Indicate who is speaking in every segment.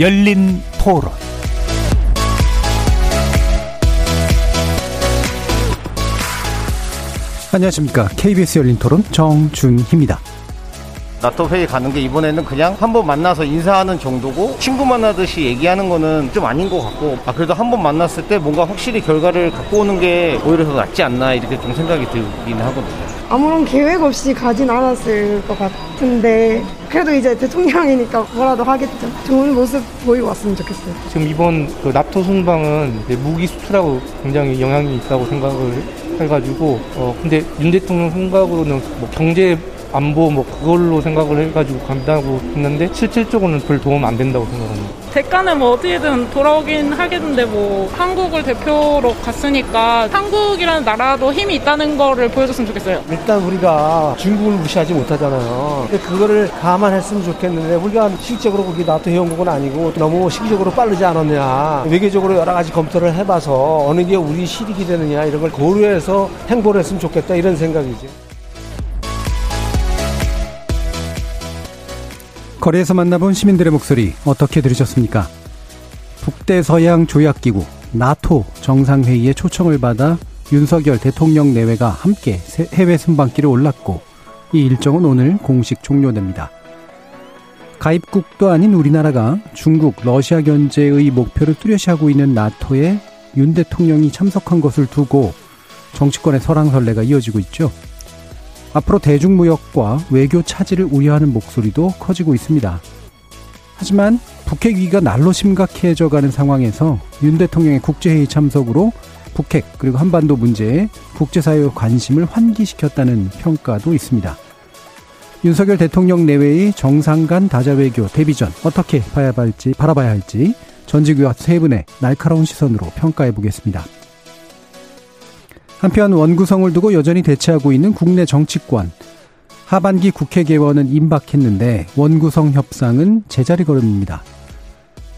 Speaker 1: 열린 토론 안녕하십니까. KBS 열린 토론 정준희입니다.
Speaker 2: 나토 회의 가는 게 이번에는 그냥 한 번 만나서 인사하는 정도고 친구 만나듯이 얘기하는 거는 좀 아닌 것 같고 아 그래도 한 번 만났을 때 뭔가 확실히 결과를 갖고 오는 게 오히려 더 낫지 않나 이렇게 좀 생각이 들긴 하거든요.
Speaker 3: 아무런 계획 없이 가진 않았을 것 같은데 그래도 이제 대통령이니까 뭐라도 하겠죠. 좋은 모습 보이고 왔으면 좋겠어요.
Speaker 4: 지금 이번 그 나토 순방은 무기 수출하고 굉장히 영향이 있다고 생각을 해가지고 어 근데 윤 대통령 생각으로는 뭐 경제 안보 뭐 그걸로 생각을 해가지고 간다고 했는데 실질적으로는 별 도움 안 된다고 생각합니다.
Speaker 5: 대가는 뭐 어떻게든 돌아오긴 하겠는데 뭐 한국을 대표로 갔으니까 한국이라는 나라도 힘이 있다는 거를 보여줬으면 좋겠어요.
Speaker 6: 일단 우리가 중국을 무시하지 못하잖아요. 근데 그거를 감안했으면 좋겠는데 우리가 실질적으로 거기 나토 회원국은 아니고 너무 시기적으로 빠르지 않았냐. 외교적으로 여러 가지 검토를 해봐서 어느 게 우리 실익이 되느냐 이런 걸 고려해서 행보를 했으면 좋겠다 이런 생각이죠.
Speaker 1: 거리에서 만나본 시민들의 목소리 어떻게 들으셨습니까? 북대서양 조약기구 나토 정상회의에 초청을 받아 윤석열 대통령 내외가 함께 해외 순방길에 올랐고 이 일정은 오늘 공식 종료됩니다. 가입국도 아닌 우리나라가 중국, 러시아 견제의 목표를 뚜렷이하고 있는 나토에 윤 대통령이 참석한 것을 두고 정치권의 설왕설래가 이어지고 있죠. 앞으로 대중무역과 외교 차질을 우려하는 목소리도 커지고 있습니다. 하지만 북핵 위기가 날로 심각해져 가는 상황에서 윤 대통령의 국제회의 참석으로 북핵 그리고 한반도 문제에 국제사회의 관심을 환기시켰다는 평가도 있습니다. 윤석열 대통령 내외의 정상 간 다자외교 데뷔전 어떻게 봐야 할지 바라봐야 할지 전직 의원 세 분의 날카로운 시선으로 평가해 보겠습니다. 한편 원구성을 두고 여전히 대치하고 있는 국내 정치권. 하반기 국회 개원은 임박했는데 원구성 협상은 제자리 걸음입니다.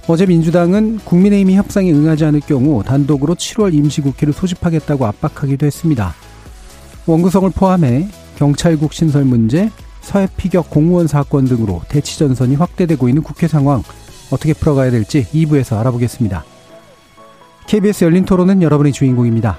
Speaker 1: 어제 민주당은 국민의힘이 협상에 응하지 않을 경우 단독으로 7월 임시국회를 소집하겠다고 압박하기도 했습니다. 원구성을 포함해 경찰국 신설 문제, 서해 피격 공무원 사건 등으로 대치 전선이 확대되고 있는 국회 상황 어떻게 풀어가야 될지 2부에서 알아보겠습니다. KBS 열린 토론은 여러분의 주인공입니다.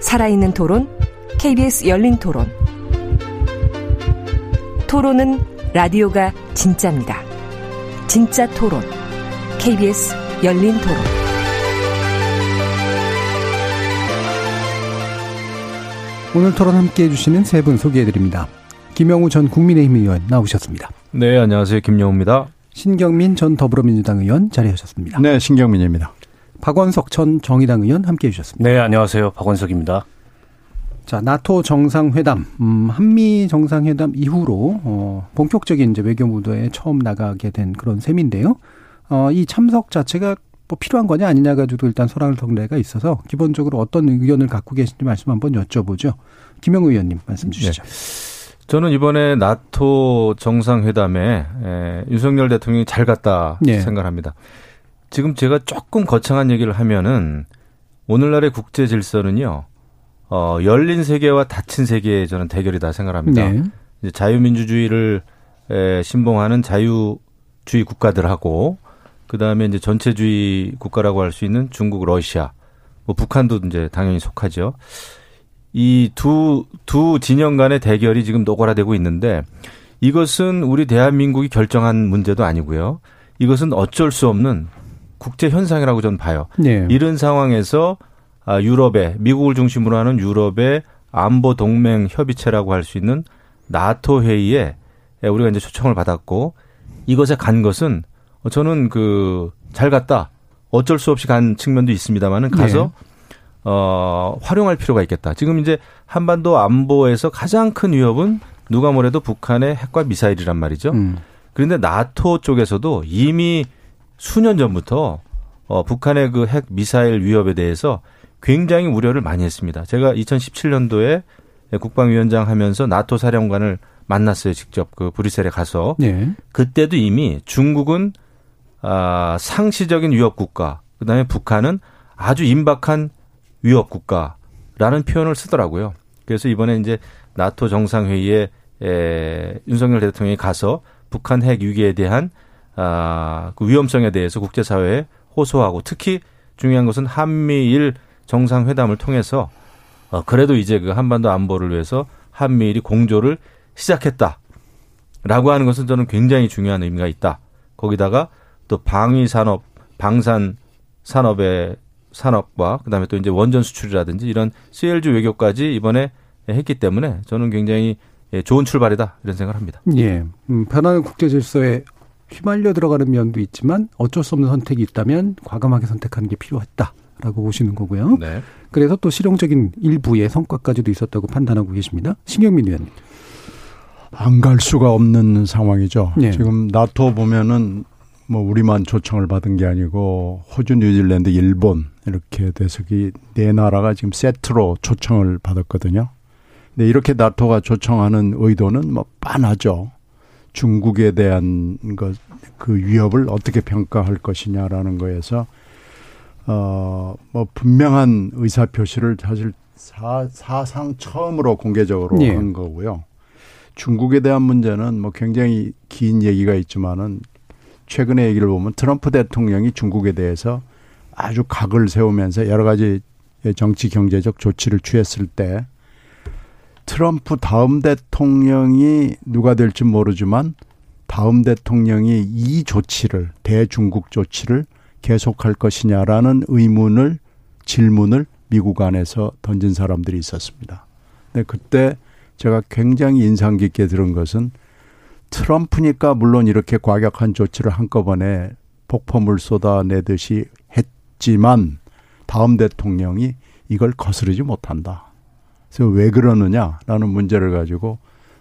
Speaker 7: 살아있는 토론, KBS 열린 토론. 토론은 라디오가 진짜입니다. 진짜 토론, KBS 열린 토론.
Speaker 1: 오늘 토론 함께 해주시는 세 분 소개해드립니다. 김영우 전 국민의힘 의원 나오셨습니다.
Speaker 8: 네, 안녕하세요. 김영우입니다.
Speaker 1: 신경민 전 더불어민주당 의원 자리하셨습니다.
Speaker 9: 네, 신경민입니다.
Speaker 1: 박원석 전 정의당 의원 함께 해주셨습니다.
Speaker 10: 네, 안녕하세요. 박원석입니다.
Speaker 1: 자, 나토 정상회담, 음, 한미 정상회담 이후로, 어, 본격적인 이제 외교 무도에 처음 나가게 된 그런 셈인데요. 어, 이 참석 자체가 뭐 필요한 거냐 아니냐 가지고 일단 소란성례가 있어서 기본적으로 어떤 의견을 갖고 계신지 말씀 한번 여쭤보죠. 김영 의원님 말씀 주시죠. 네.
Speaker 8: 저는 이번에 나토 정상회담에 에, 윤석열 대통령이 잘 갔다 네. 생각합니다. 지금 제가 조금 거창한 얘기를 하면은 오늘날의 국제 질서는요. 어, 열린 세계와 닫힌 세계의 저는 대결이다 생각합니다. 네. 이제 자유민주주의를 에, 신봉하는 자유주의 국가들하고 그다음에 이제 전체주의 국가라고 할 수 있는 중국, 러시아, 뭐 북한도 이제 당연히 속하죠. 이 두 두 진영 간의 대결이 지금 노골화되고 있는데 이것은 우리 대한민국이 결정한 문제도 아니고요. 이것은 어쩔 수 없는 국제 현상이라고 저는 봐요. 네. 이런 상황에서 아, 유럽의 미국을 중심으로 하는 유럽의 안보 동맹 협의체라고 할 수 있는 나토 회의에 우리가 이제 초청을 받았고 이것에 간 것은 저는 그 잘 갔다 어쩔 수 없이 간 측면도 있습니다만은 가서 네. 어 활용할 필요가 있겠다. 지금 이제 한반도 안보에서 가장 큰 위협은 누가 뭐래도 북한의 핵과 미사일이란 말이죠. 음. 그런데 나토 쪽에서도 이미 수년 전부터 어, 북한의 그 핵 미사일 위협에 대해서 굉장히 우려를 많이 했습니다. 제가 2017년도에 국방위원장 하면서 나토 사령관을 만났어요. 직접 그 브뤼셀에 가서. 네. 그때도 이미 중국은 아, 상시적인 위협 국가, 그다음에 북한은 아주 임박한 위협 국가라는 표현을 쓰더라고요. 그래서 이번에 이제 나토 정상회의에 에, 윤석열 대통령이 가서 북한 핵 위기에 대한 아, 그 위험성에 대해서 국제사회에 호소하고 특히 중요한 것은 한미일 정상회담을 통해서 어, 그래도 이제 그 한반도 안보를 위해서 한미일이 공조를 시작했다라고 하는 것은 저는 굉장히 중요한 의미가 있다. 거기다가 또 방위 산업, 방산 산업의 산업과 그다음에 또 이제 원전 수출이라든지 이런 CLG 외교까지 이번에 했기 때문에 저는 굉장히 좋은 출발이다 이런 생각을 합니다.
Speaker 1: 예, 음, 변화는 국제 질서에 휘말려 들어가는 면도 있지만 어쩔 수 없는 선택이 있다면 과감하게 선택하는 게 필요했다 라고 보시는 거고요. 네. 그래서 또 실용적인 일부의 성과까지도 있었다고 판단하고 계십니다. 신경민 의원님.
Speaker 9: 안 갈 수가 없는 상황이죠. 네. 지금 나토 보면은 뭐 우리만 초청을 받은 게 아니고 호주, 뉴질랜드, 일본 이렇게 돼서 네 나라가 지금 세트로 초청을 받았거든요. 근데 이렇게 나토가 초청하는 의도는 뭐 빤하죠. 중국에 대한 것, 그 위협을 어떻게 평가할 것이냐라는 거에서 어, 뭐 분명한 의사 표시를 사실 사, 사상 처음으로 공개적으로 예. 한 거고요. 중국에 대한 문제는 뭐 굉장히 긴 얘기가 있지만은 최근의 얘기를 보면 트럼프 대통령이 중국에 대해서 아주 각을 세우면서 여러 가지 정치 경제적 조치를 취했을 때 트럼프 다음 대통령이 누가 될지 모르지만 다음 대통령이 이 조치를 대중국 조치를 계속할 것이냐라는 의문을 질문을 미국 안에서 던진 사람들이 있었습니다. 근데 그때 제가 굉장히 인상 깊게 들은 것은 트럼프니까 물론 이렇게 과격한 조치를 한꺼번에 폭포물 쏟아내듯이 했지만 다음 대통령이 이걸 거스르지 못한다. 그래서 왜 그러느냐라는 문제를 가지고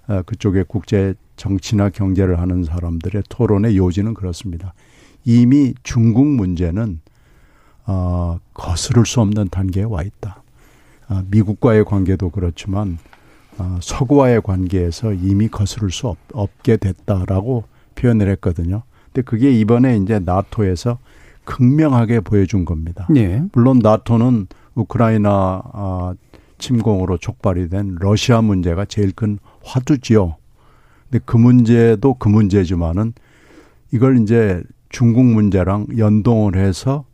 Speaker 9: 어, 그쪽에 국제 정치나 경제를 하는 사람들의 토론의 요지는 그렇습니다. 이미 중국 문제는 어, 거스를 수 없는 단계에 와 있다. 어, 미국과의 관계도 그렇지만 어, 서구와의 관계에서 이미 거스를 수 없, 없게 됐다라고 표현을 했거든요. 근데 그게 이번에 이제 나토에서 극명하게 보여준 겁니다. 네. 물론 나토는 우크라이나 아, 침공으로 촉발이 된 러시아 문제가 제일 큰 화두지요. 근데 그 문제도 그 문제지만은 이걸 이제 중국 문제랑 연동을 해서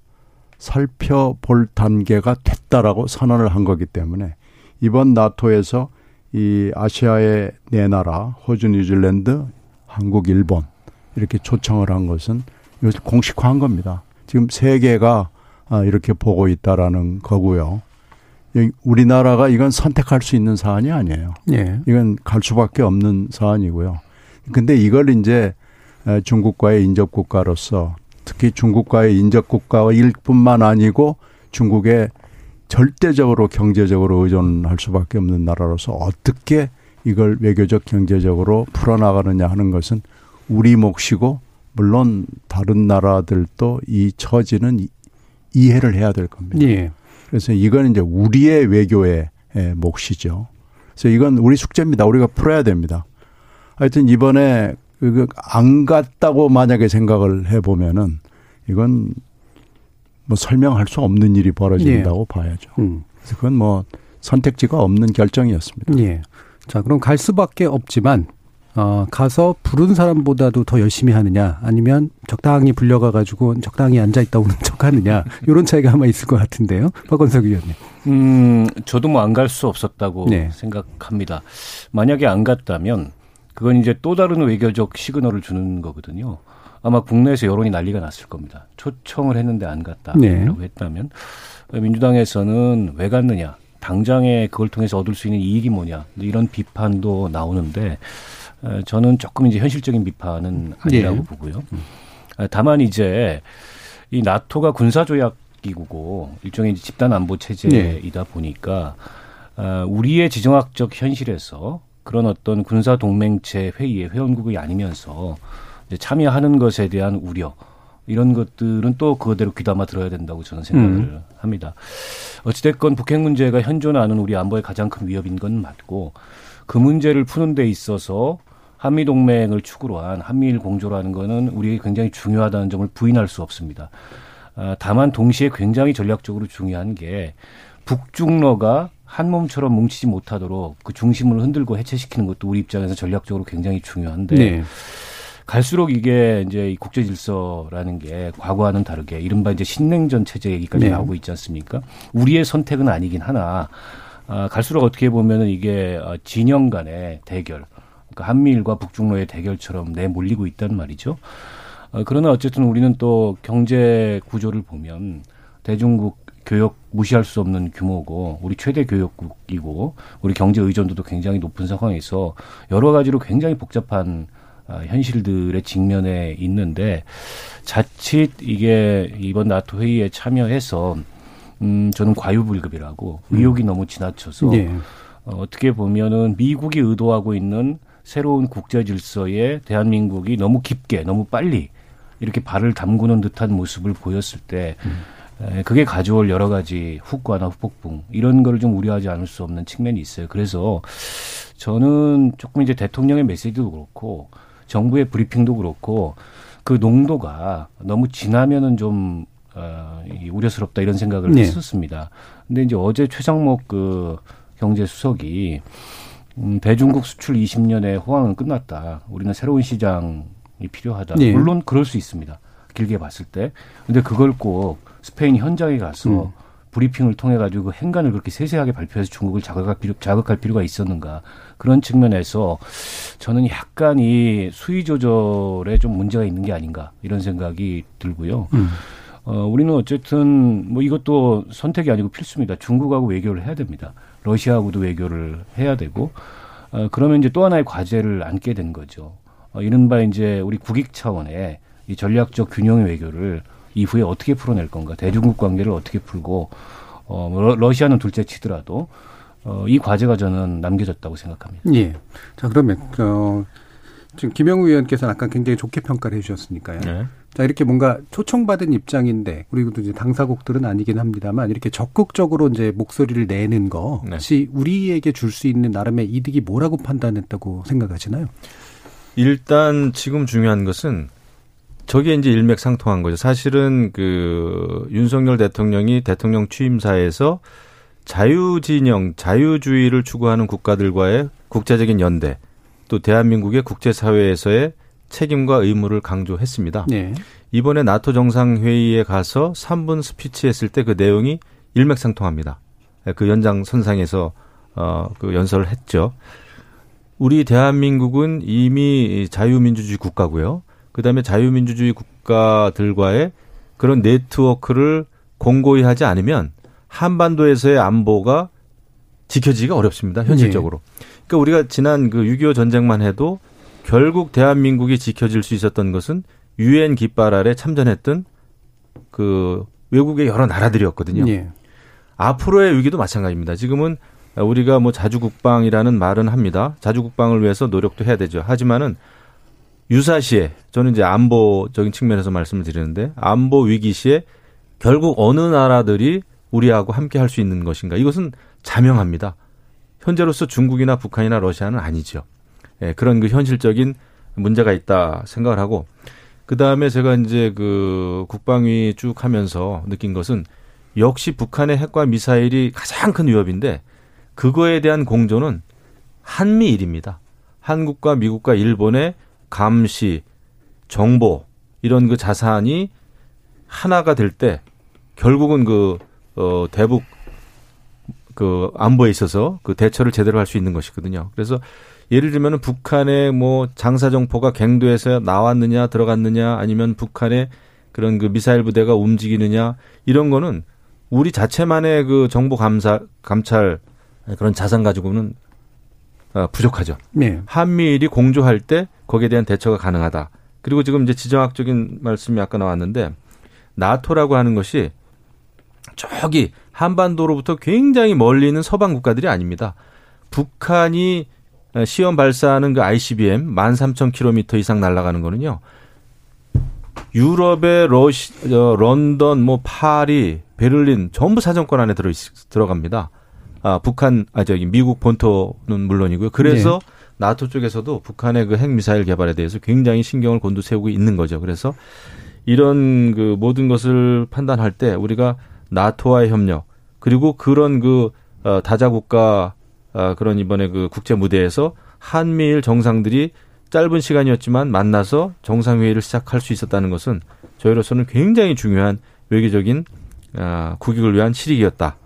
Speaker 9: 살펴볼 단계가 됐다라고 선언을 한 거기 때문에 이번 나토에서 이 아시아의 네 나라 호주, 뉴질랜드, 한국, 일본 이렇게 초청을 한 것은 이것을 공식화한 겁니다. 지금 세계가 아, 이렇게 보고 있다라는 거고요. 우리나라가 이건 선택할 수 있는 사안이 아니에요. 예. 이건 갈 수밖에 없는 사안이고요. 근데 이걸 이제 중국과의 인접 국가로서 특히 중국과의 인접 국가일 뿐만 아니고 중국의 절대적으로 경제적으로 의존할 수밖에 없는 나라로서 어떻게 이걸 외교적 경제적으로 풀어나가느냐 하는 것은 우리 몫이고 물론 다른 나라들도 이 처지는 이해를 해야 될 겁니다. 예. 그래서 이건 이제 우리의 외교의 몫이죠. 그래서 이건 우리 숙제입니다. 우리가 풀어야 됩니다. 하여튼 이번에 안 갔다고 만약에 생각을 해보면은 이건 뭐 설명할 수 없는 일이 벌어진다고 예. 봐야죠. 음. 그래서 그건 뭐 선택지가 없는 결정이었습니다.
Speaker 1: 예. 자, 그럼 갈 수밖에 없지만 어, 가서 부른 사람보다도 더 열심히 하느냐, 아니면 적당히 불려가 가지고 적당히 앉아 있다 오는 척 하느냐, 이런 차이가 아마 있을 것 같은데요. 박건석 의원님.
Speaker 10: 음, 저도 뭐 안 갈 수 없었다고 네. 생각합니다. 만약에 안 갔다면 그건 이제 또 다른 외교적 시그널을 주는 거거든요. 아마 국내에서 여론이 난리가 났을 겁니다. 초청을 했는데 안 갔다라고 네. 했다면 민주당에서는 왜 갔느냐, 당장에 그걸 통해서 얻을 수 있는 이익이 뭐냐 이런 비판도 나오는데 저는 조금 이제 현실적인 비판은 아니라고 네. 보고요. 음. 다만 이제 이 나토가 군사조약 기구고 일종의 집단 안보 체제이다 네. 보니까 우리의 지정학적 현실에서 그런 어떤 군사 동맹체 회의의 회원국이 아니면서 참여하는 것에 대한 우려 이런 것들은 또 그대로 귀담아 들어야 된다고 저는 생각을 음. 합니다. 어찌됐건 북핵 문제가 현존하는 우리 안보의 가장 큰 위협인 건 맞고 그 문제를 푸는 데 있어서 한미 동맹을 축으로 한 한미일 공조라는 거는 우리에게 굉장히 중요하다는 점을 부인할 수 없습니다. 아, 다만 동시에 굉장히 전략적으로 중요한 게 북중러가 한 몸처럼 뭉치지 못하도록 그 중심을 흔들고 해체시키는 것도 우리 입장에서 전략적으로 굉장히 중요한데 네. 갈수록 이게 이제 이 국제 질서라는 게 과거와는 다르게 이른바 이제 신냉전 체제 얘기까지 네. 나오고 있지 않습니까? 우리의 선택은 아니긴 하나 아, 갈수록 어떻게 보면은 이게 어, 진영 간의 대결, 그러니까 한미일과 북중로의 대결처럼 내몰리고 있단 말이죠. 어, 그러나 어쨌든 우리는 또 경제 구조를 보면 대중국 교역 무시할 수 없는 규모고 우리 최대 교역국이고 우리 경제 의존도도 굉장히 높은 상황에서 여러 가지로 굉장히 복잡한 아, 현실들의 직면에 있는데 자칫 이게 이번 나토 회의에 참여해서 음 저는 과유불급이라고 음. 의욕이 너무 지나쳐서 네. 어, 어떻게 보면은 미국이 의도하고 있는 새로운 국제 질서에 대한민국이 너무 깊게 너무 빨리 이렇게 발을 담그는 듯한 모습을 보였을 때 음. 그게 가져올 여러 가지 후과나 후폭풍 이런 거를 좀 우려하지 않을 수 없는 측면이 있어요. 그래서 저는 조금 이제 대통령의 메시지도 그렇고 정부의 브리핑도 그렇고 그 농도가 너무 지나면은 좀 어, 우려스럽다 이런 생각을 네. 했었습니다. 근데 이제 어제 최상목 그 경제 수석이 음, 대중국 수출 20년의 호황은 끝났다. 우리는 새로운 시장이 필요하다. 네. 물론 그럴 수 있습니다. 길게 봤을 때. 근데 그걸 꼭 스페인 현장에 가서 음. 브리핑을 통해 가지고 그 행간을 그렇게 세세하게 발표해서 중국을 자극할 필요, 자극할 필요가 있었는가 그런 측면에서 저는 약간 이 수위 조절에 좀 문제가 있는 게 아닌가 이런 생각이 들고요. 음. 어, 우리는 어쨌든 뭐 이것도 선택이 아니고 필수입니다. 중국하고 외교를 해야 됩니다. 러시아하고도 외교를 해야 되고 어, 그러면 이제 또 하나의 과제를 안게 된 거죠. 어, 이른바 이제 우리 국익 차원의 이 전략적 균형의 외교를 이후에 어떻게 풀어낼 건가, 대중국 관계를 어떻게 풀고 어, 뭐 러시아는 둘째 치더라도 어, 이 과제가 저는 남겨졌다고 생각합니다.
Speaker 1: 예. 자 그러면 어, 지금 김영우 의원께서는 아까 굉장히 좋게 평가를 해주셨으니까요. 네. 자 이렇게 뭔가 초청받은 입장인데 그리고 이제 당사국들은 아니긴 합니다만 이렇게 적극적으로 이제 목소리를 내는 것이 네. 우리에게 줄 수 있는 나름의 이득이 뭐라고 판단했다고 생각하시나요?
Speaker 8: 일단 지금 중요한 것은 저게 이제 일맥상통한 거죠. 사실은 그 윤석열 대통령이 대통령 취임사에서 자유진영, 자유주의를 추구하는 국가들과의 국제적인 연대, 또 대한민국의 국제사회에서의 책임과 의무를 강조했습니다. 네. 이번에 나토 정상회의에 가서 3분 스피치 했을 때 그 내용이 일맥상통합니다. 그 연장선상에서 어, 그 연설을 했죠. 우리 대한민국은 이미 자유민주주의 국가고요. 그다음에 자유민주주의 국가들과의 그런 네트워크를 공고히 하지 않으면 한반도에서의 안보가 지켜지기가 어렵습니다. 현실적으로. 네. 그러니까 우리가 지난 그 6.25 전쟁만 해도 결국 대한민국이 지켜질 수 있었던 것은 유엔 깃발 아래 참전했던 그 외국의 여러 나라들이었거든요. 네. 앞으로의 위기도 마찬가지입니다. 지금은 우리가 뭐 자주 국방이라는 말은 합니다. 자주 국방을 위해서 노력도 해야 되죠. 하지만은 유사시에 저는 이제 안보적인 측면에서 말씀을 드리는데 안보 위기 시에 결국 어느 나라들이 우리하고 함께 할 수 있는 것인가 이것은 자명합니다. 현재로서 중국이나 북한이나 러시아는 아니죠. 예, 그런 그 현실적인 문제가 있다 생각을 하고 그 다음에 제가 이제 그 국방위 쭉 하면서 느낀 것은 역시 북한의 핵과 미사일이 가장 큰 위협인데 그거에 대한 공조는 한미일입니다. 한국과 미국과 일본의 감시, 정보 이런 그 자산이 하나가 될 때 결국은 그 어, 대북 그 안보에 있어서 그 대처를 제대로 할 수 있는 것이거든요. 그래서 예를 들면은 북한의 뭐 장사 정포가 갱도에서 나왔느냐 들어갔느냐 아니면 북한의 그런 그 미사일 부대가 움직이느냐 이런 거는 우리 자체만의 그 정보 감사 감찰 그런 자산 가지고는 어, 부족하죠. 네. 한미일이 공조할 때 거기에 대한 대처가 가능하다. 그리고 지금 이제 지정학적인 말씀이 아까 나왔는데 나토라고 하는 것이 저기 한반도로부터 굉장히 멀리 있는 서방 국가들이 아닙니다. 북한이 시험 발사하는 그 ICBM 13,000km 이상 날아가는 거는요. 유럽의 러시, 어, 런던, 뭐 파리, 베를린 전부 사정권 안에 들어 들어갑니다. 아, 북한, 아 저기 미국 본토는 물론이고요. 그래서 네. 나토 쪽에서도 북한의 그 핵 미사일 개발에 대해서 굉장히 신경을 곤두세우고 있는 거죠. 그래서 이런 그 모든 것을 판단할 때 우리가 나토와의 협력 그리고 그런 그 어, 다자국가 어, 그런 이번에 그 국제 무대에서 한미일 정상들이 짧은 시간이었지만 만나서 정상회의를 시작할 수 있었다는 것은 저희로서는 굉장히 중요한 외교적인 아, 국익을 위한 실익이었다.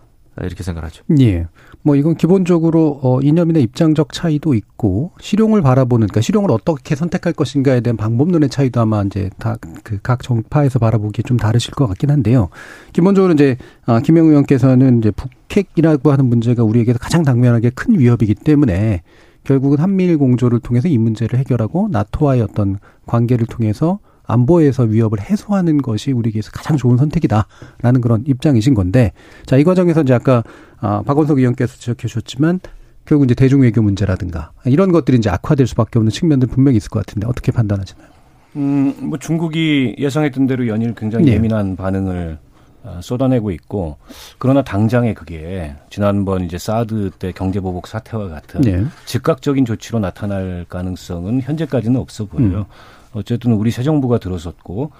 Speaker 8: 이렇게 생각하죠.
Speaker 1: 예. 뭐 이건 기본적으로 어 이념이나 입장적 차이도 있고 실용을 바라보는 그러니까 실용을 어떻게 선택할 것인가에 대한 방법론의 차이도 아마 이제 다 그 각 정파에서 바라보기에 좀 다르실 것 같긴 한데요. 기본적으로 이제 아 김영 의원께서는 이제 북핵이라고 하는 문제가 우리에게서 가장 당면하게 큰 위협이기 때문에 결국은 한미일 공조를 통해서 이 문제를 해결하고 나토와의 어떤 관계를 통해서 안보에서 위협을 해소하는 것이 우리에게서 가장 좋은 선택이다라는 그런 입장이신 건데 자 이 과정에서 이제 아까 아, 박원석 의원께서 지적해 주셨지만 결국 이제 대중 외교 문제라든가 이런 것들이 이제 악화될 수밖에 없는 측면들 분명히 있을 것 같은데 어떻게 판단하시나요?
Speaker 10: 음, 뭐 중국이 예상했던 대로 연일 굉장히 네. 예민한 반응을 어, 쏟아내고 있고 그러나 당장에 그게 지난번 이제 사드 때 경제 보복 사태와 같은 네. 즉각적인 조치로 나타날 가능성은 현재까지는 없어 보여요. 음. 어쨌든 우리 새 정부가 들어섰고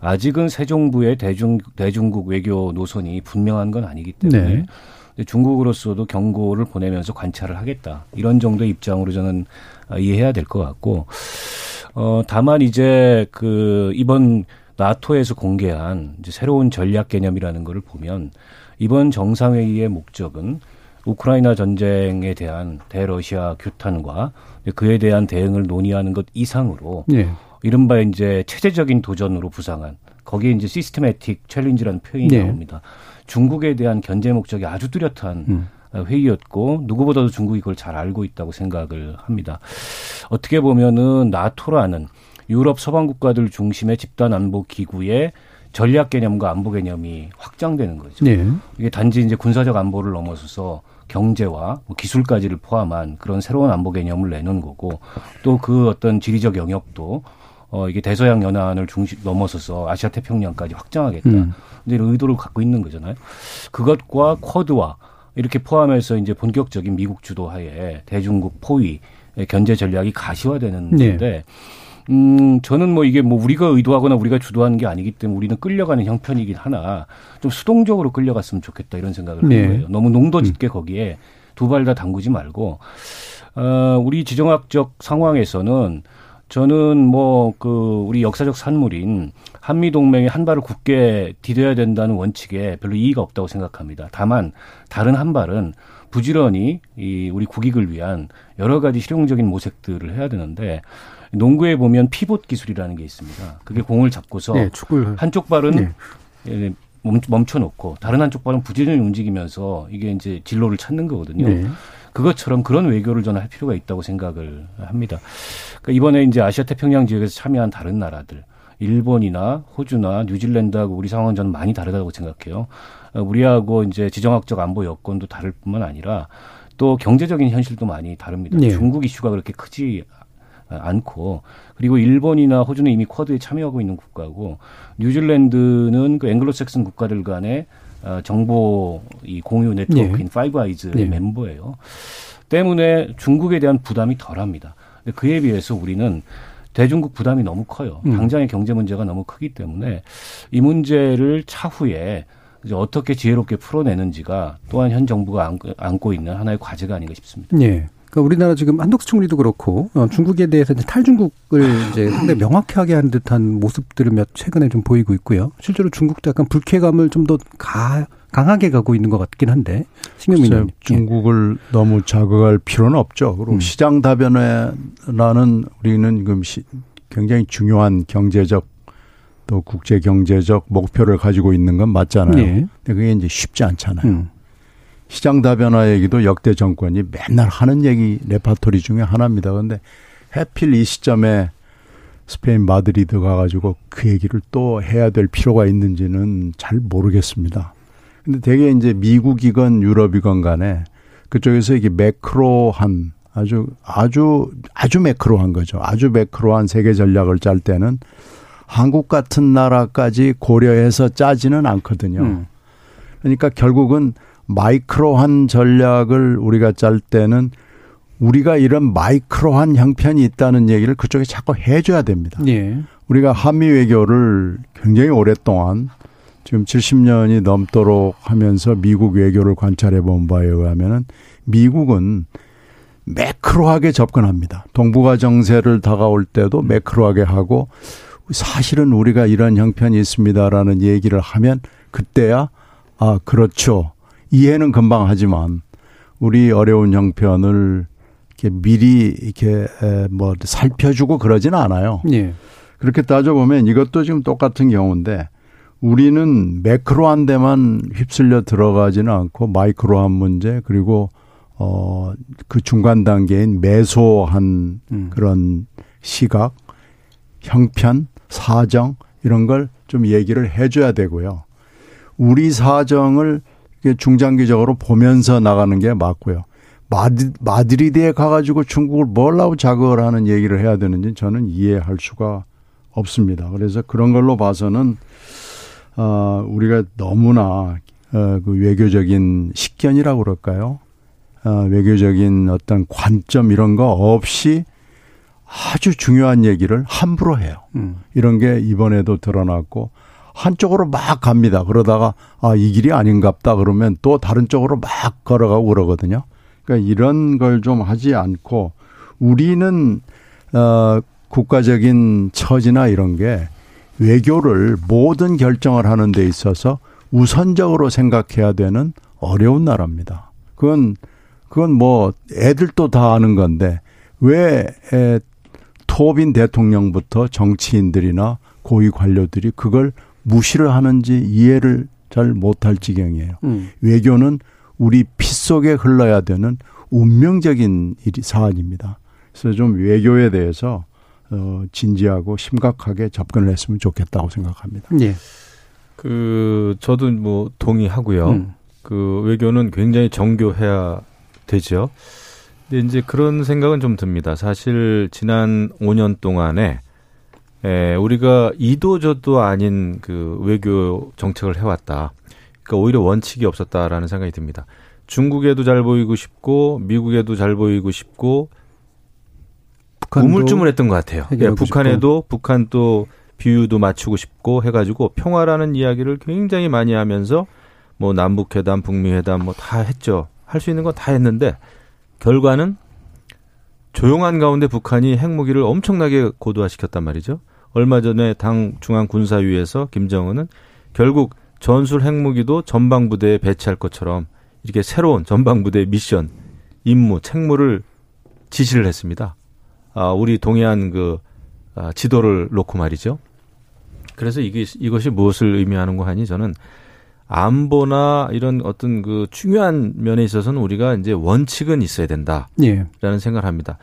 Speaker 10: 아직은 새 정부의 대중 대중국 외교 노선이 분명한 건 아니기 때문에 네. 중국으로서도 경고를 보내면서 관찰을 하겠다 이런 정도의 입장으로 저는 이해해야 될 것 같고 어 다만 이제 그 이번 나토에서 공개한 이제 새로운 전략 개념이라는 것을 보면 이번 정상회의의 목적은 우크라이나 전쟁에 대한 대러시아 규탄과 그에 대한 대응을 논의하는 것 이상으로 네. 이른바 이제 체제적인 도전으로 부상한 거기에 이제 시스테매틱 챌린지라는 표현이 네. 나옵니다. 중국에 대한 견제 목적이 아주 뚜렷한 음. 회의였고 누구보다도 중국이 그걸 잘 알고 있다고 생각을 합니다. 어떻게 보면은 나토라는 유럽 서방 국가들 중심의 집단 안보 기구의 전략 개념과 안보 개념이 확장되는 거죠. 네. 이게 단지 이제 군사적 안보를 넘어서서 경제와 뭐 기술까지를 포함한 그런 새로운 안보 개념을 내놓은 거고 또 그 어떤 지리적 영역도 어, 이게 대서양 연안을 중심 넘어서서 아시아 태평양까지 확장하겠다. 음. 이런 의도를 갖고 있는 거잖아요. 그것과 쿼드와 이렇게 포함해서 이제 본격적인 미국 주도하에 대중국 포위 견제 전략이 가시화되는 네. 건데 음, 저는 뭐 이게 뭐 우리가 의도하거나 우리가 주도하는 게 아니기 때문에 우리는 끌려가는 형편이긴 하나 좀 수동적으로 끌려갔으면 좋겠다 이런 생각을 네. 하는 거예요. 너무 농도 짙게 음. 거기에 두 발 다 담그지 말고 어, 우리 지정학적 상황에서는 저는 뭐 그 우리 역사적 산물인 한미 동맹의 한 발을 굳게 디뎌야 된다는 원칙에 별로 이의가 없다고 생각합니다. 다만 다른 한 발은 부지런히 이 우리 국익을 위한 여러 가지 실용적인 모색들을 해야 되는데 농구에 보면 피봇 기술이라는 게 있습니다. 그게 공을 잡고서 네. 한쪽 발은 네. 예, 멈춰 놓고 다른 한쪽 발은 부지런히 움직이면서 이게 이제 진로를 찾는 거거든요. 네. 그것처럼 그런 외교를 저는 할 필요가 있다고 생각을 합니다. 그러니까 이번에 이제 아시아 태평양 지역에서 참여한 다른 나라들 일본이나 호주나 뉴질랜드하고 우리 상황은 저는 많이 다르다고 생각해요. 어, 우리하고 이제 지정학적 안보 여건도 다를 뿐만 아니라 또 경제적인 현실도 많이 다릅니다. 네. 중국 이슈가 그렇게 크지 않고 그리고 일본이나 호주는 이미 쿼드에 참여하고 있는 국가고 뉴질랜드는 그 앵글로색슨 국가들 간의 어, 정보 이 공유 네트워크인 네. Five Eyes의 네. 멤버예요. 때문에 중국에 대한 부담이 덜합니다. 그에 비해서 우리는 대중국 부담이 너무 커요. 음. 당장의 경제 문제가 너무 크기 때문에 이 문제를 차후에 이제 어떻게 지혜롭게 풀어내는지가 또한 현 정부가 안고 있는 하나의 과제가 아닌가 싶습니다.
Speaker 1: 네. 그러니까 우리나라 지금 한덕수 총리도 그렇고 어, 중국에 대해서 이제 탈중국을 이제 상당히 명확하게 한 듯한 모습들을 몇 최근에 좀 보이고 있고요. 실제로 중국도 약간 불쾌감을 좀더 가, 강하게 가고 있는 것 같긴 한데
Speaker 9: 신경민 님 중국을 예. 너무 자극할 필요는 없죠. 그리고 음. 시장 다변화라는 우리는 지금 시, 굉장히 중요한 경제적 또 국제 경제적 목표를 가지고 있는 건 맞잖아요. 네. 근데 그게 이제 쉽지 않잖아요. 음. 시장 다변화 얘기도 역대 정권이 맨날 하는 얘기 레파토리 중에 하나입니다. 그런데 해필 이 시점에 스페인 마드리드 가가지고 그 얘기를 또 해야 될 필요가 있는지는 잘 모르겠습니다. 근데 되게 이제 미국이건 유럽이건 간에 그쪽에서 이게 매크로한 아주 아주 아주 매크로한 거죠. 아주 매크로한 세계 전략을 짤 때는 한국 같은 나라까지 고려해서 짜지는 않거든요. 음. 그러니까 결국은 마이크로한 전략을 우리가 짤 때는 우리가 이런 마이크로한 형편이 있다는 얘기를 그쪽에 자꾸 해줘야 됩니다. 예. 우리가 한미 외교를 굉장히 오랫동안 지금 70년이 넘도록 하면서 미국 외교를 관찰해 본 바에 의하면은 미국은 매크로하게 접근합니다. 동북아 정세를 다가올 때도 매크로하게 하고 사실은 우리가 이런 형편이 있습니다라는 얘기를 하면 그때야 아 그렇죠 이해는 금방 하지만 우리 어려운 형편을 이렇게 미리 이렇게 뭐 살펴주고 그러지는 않아요. 예. 그렇게 따져보면 이것도 지금 똑같은 경우인데 우리는 매크로한 데만 휩쓸려 들어가지는 않고 마이크로한 문제 그리고 어 그 중간 단계인 매소한 음. 그런 시각, 형편, 사정 이런 걸 좀 얘기를 해줘야 되고요. 우리 사정을 중장기적으로 보면서 나가는 게 맞고요. 마드, 마드리드에 가가지고 중국을 뭘라고 자극을 하는 얘기를 해야 되는지 저는 이해할 수가 없습니다. 그래서 그런 걸로 봐서는 어, 우리가 너무나 어, 그 외교적인 식견이라고 그럴까요? 어, 외교적인 어떤 관점 이런 거 없이 아주 중요한 얘기를 함부로 해요. 음. 이런 게 이번에도 드러났고 한쪽으로 막 갑니다. 그러다가 아, 이 길이 아닌갑다 그러면 또 다른 쪽으로 막 걸어가고 그러거든요. 그러니까 이런 걸 좀 하지 않고 우리는 어 국가적인 처지나 이런 게 외교를 모든 결정을 하는 데 있어서 우선적으로 생각해야 되는 어려운 나라입니다. 그건 그건 뭐 애들도 다 아는 건데 왜 토빈 대통령부터 정치인들이나 고위 관료들이 그걸 무시를 하는지 이해를 잘 못할 지경이에요. 음. 외교는 우리 피 속에 흘러야 되는 운명적인 일이 사안입니다. 그래서 좀 외교에 대해서 어 진지하고 심각하게 접근을 했으면 좋겠다고 생각합니다. 예.
Speaker 8: 그 저도 뭐 동의하고요. 음. 그 외교는 굉장히 정교해야 되죠. 근데 이제 그런 생각은 좀 듭니다. 사실 지난 5년 동안에 에, 우리가 이도 저도 아닌 그 외교 정책을 해왔다. 그러니까 오히려 원칙이 없었다라는 생각이 듭니다. 중국에도 잘 보이고 싶고 미국에도 잘 보이고 싶고 우물쭈물했던 것 같아요. 예, 북한에도 싶고. 북한 또 비유도 맞추고 싶고 해가지고 평화라는 이야기를 굉장히 많이 하면서 뭐 남북 회담, 북미 회담 뭐 다 했죠. 할 수 있는 건 다 했는데 결과는 조용한 가운데 북한이 핵무기를 엄청나게 고도화시켰단 말이죠. 얼마 전에 당 중앙군사위에서 김정은은 결국 전술 핵무기도 전방부대에 배치할 것처럼 이렇게 새로운 전방부대 미션, 임무, 책무를 지시를 했습니다. 아, 우리 동해안 그 아, 지도를 놓고 말이죠. 그래서 이게 이것이 무엇을 의미하는 거 하니 저는 안보나 이런 어떤 그 중요한 면에 있어서는 우리가 이제 원칙은 있어야 된다라는 예. 생각을 합니다.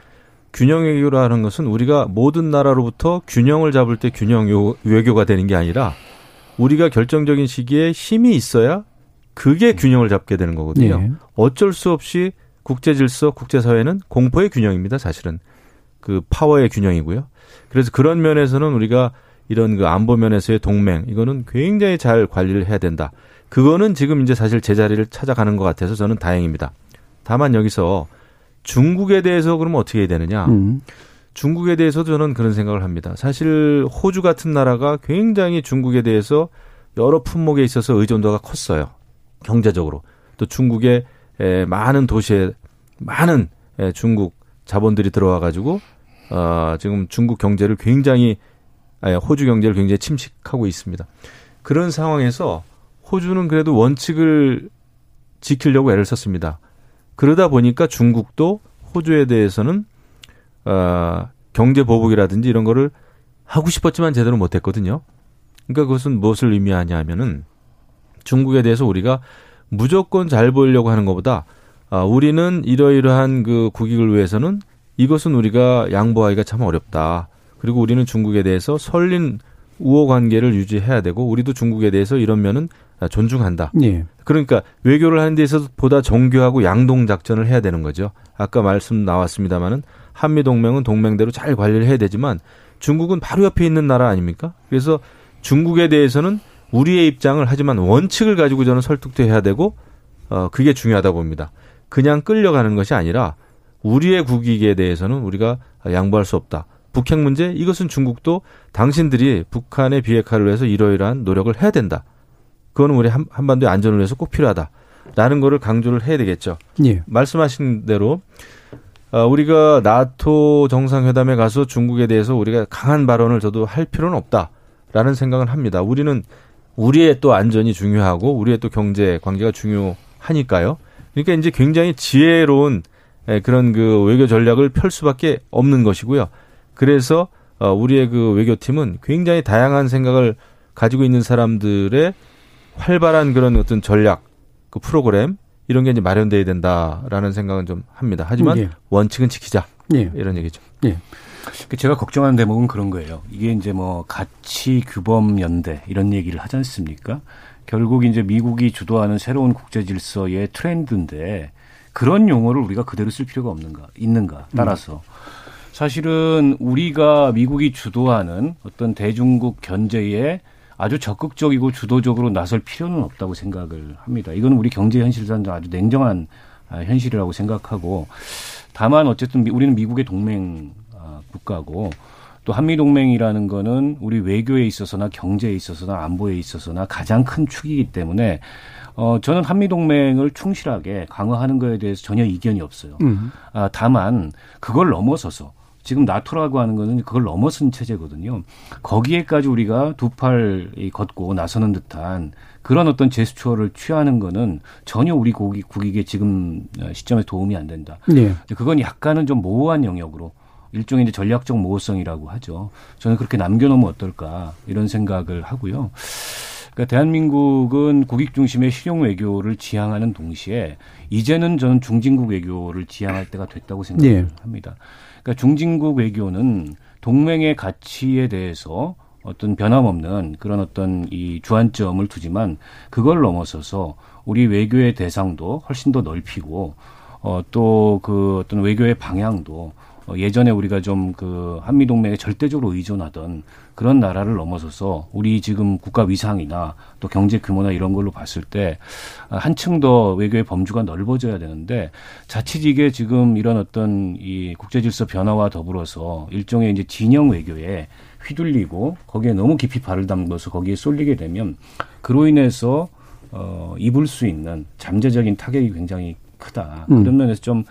Speaker 8: 균형 외교라는 것은 우리가 모든 나라로부터 균형을 잡을 때 균형 외교가 되는 게 아니라 우리가 결정적인 시기에 힘이 있어야 그게 균형을 잡게 되는 거거든요. 예. 어쩔 수 없이 국제 질서, 국제 사회는 공포의 균형입니다. 사실은 그 파워의 균형이고요. 그래서 그런 면에서는 우리가 이런 그 안보 면에서의 동맹 이거는 굉장히 잘 관리를 해야 된다. 그거는 지금 이제 사실 제자리를 찾아가는 것 같아서 저는 다행입니다. 다만 여기서 중국에 대해서 그러면 어떻게 해야 되느냐? 음. 중국에 대해서도 저는 그런 생각을 합니다. 사실 호주 같은 나라가 굉장히 중국에 대해서 여러 품목에 있어서 의존도가 컸어요. 경제적으로. 또 중국의 많은 도시에 많은 중국 자본들이 들어와 가지고 어 지금 중국 경제를 굉장히 호주 경제를 굉장히 침식하고 있습니다. 그런 상황에서 호주는 그래도 원칙을 지키려고 애를 썼습니다. 그러다 보니까 중국도 호주에 대해서는 어, 경제 보복이라든지 이런 거를 하고 싶었지만 제대로 못했거든요. 그러니까 그것은 무엇을 의미하냐면은 중국에 대해서 우리가 무조건 잘 보이려고 하는 것보다 아, 우리는 이러이러한 그 국익을 위해서는 이것은 우리가 양보하기가 참 어렵다. 그리고 우리는 중국에 대해서 설린 우호 관계를 유지해야 되고 우리도 중국에 대해서 이런 면은 존중한다. 예. 그러니까 외교를 하는 데 있어서 보다 정교하고 양동 작전을 해야 되는 거죠. 아까 말씀 나왔습니다마는 한미 동맹은 동맹대로 잘 관리를 해야 되지만 중국은 바로 옆에 있는 나라 아닙니까? 그래서 중국에 대해서는 우리의 입장을 하지만 원칙을 가지고 저는 설득도 해야 되고 어 그게 중요하다 봅니다. 그냥 끌려가는 것이 아니라 우리의 국익에 대해서는 우리가 양보할 수 없다. 북핵 문제 이것은 중국도 당신들이 북한의 비핵화를 위해서 이러이러한 노력을 해야 된다. 그거는 우리 한, 한반도의 안전을 위해서 꼭 필요하다. 라는 거를 강조를 해야 되겠죠. 예. 말씀하신 대로 어, 우리가 나토 정상회담에 가서 중국에 대해서 우리가 강한 발언을 저도 할 필요는 없다라는 생각을 합니다. 우리는 우리의 또 안전이 중요하고 우리의 또 경제 관계가 중요하니까요. 그러니까 이제 굉장히 지혜로운 그런 그 외교 전략을 펼 수밖에 없는 것이고요. 그래서 어, 우리의 그 외교팀은 굉장히 다양한 생각을 가지고 있는 사람들의 활발한 그런 어떤 전략, 그 프로그램 이런 게 이제 마련돼야 된다라는 생각은 좀 합니다. 하지만 예. 원칙은 지키자. 예. 이런 얘기죠. 예.
Speaker 10: 그 제가 걱정하는 대목은 그런 거예요. 이게 이제 뭐 가치 규범 연대 이런 얘기를 하지 않습니까? 결국 이제 미국이 주도하는 새로운 국제 질서의 트렌드인데 그런 용어를 우리가 그대로 쓸 필요가 없는가 있는가 따라서 음. 사실은 우리가 미국이 주도하는 어떤 대중국 견제에 아주 적극적이고 주도적으로 나설 필요는 없다고 생각을 합니다. 이건 우리 경제 현실상 아주 냉정한 아, 현실이라고 생각하고 다만 어쨌든 우리는 미국의 동맹 아, 국가고 또 한미 동맹이라는 거는 우리 외교에 있어서나 경제에 있어서나 안보에 있어서나 가장 큰 축이기 때문에 어 저는 한미 동맹을 충실하게 강화하는 거에 대해서 전혀 이견이 없어요. 음. 아 다만 그걸 넘어서서 지금 나토라고 하는 거는 그걸 넘어선 체제거든요. 거기에까지 우리가 두 팔 걷고 나서는 듯한 그런 어떤 제스처를 취하는 거는 전혀 우리 국익, 국익에 지금 시점에 도움이 안 된다. 네. 그건 약간은 좀 모호한 영역으로 일종의 이제 전략적 모호성이라고 하죠. 저는 그렇게 남겨놓으면 어떨까 이런 생각을 하고요. 그러니까 대한민국은 국익 중심의 실용 외교를 지향하는 동시에 이제는 저는 중진국 외교를 지향할 때가 됐다고 생각합니다. 네. 그러니까 중진국 외교는 동맹의 가치에 대해서 어떤 변함없는 그런 어떤 이 주안점을 두지만 그걸 넘어서서 우리 외교의 대상도 훨씬 더 넓히고 어 또 그 어떤 외교의 방향도 어, 예전에 우리가 좀 그 한미 동맹에 절대적으로 의존하던 그런 나라를 넘어서서 우리 지금 국가 위상이나 또 경제 규모나 이런 걸로 봤을 때 한층 더 외교의 범주가 넓어져야 되는데 자칫 이게 지금 이런 어떤 이 국제 질서 변화와 더불어서 일종의 이제 진영 외교에 휘둘리고 거기에 너무 깊이 발을 담궈서 거기에 쏠리게 되면 그로 인해서 어 입을 수 있는 잠재적인 타격이 굉장히 크다. 음. 그런 면에서 좀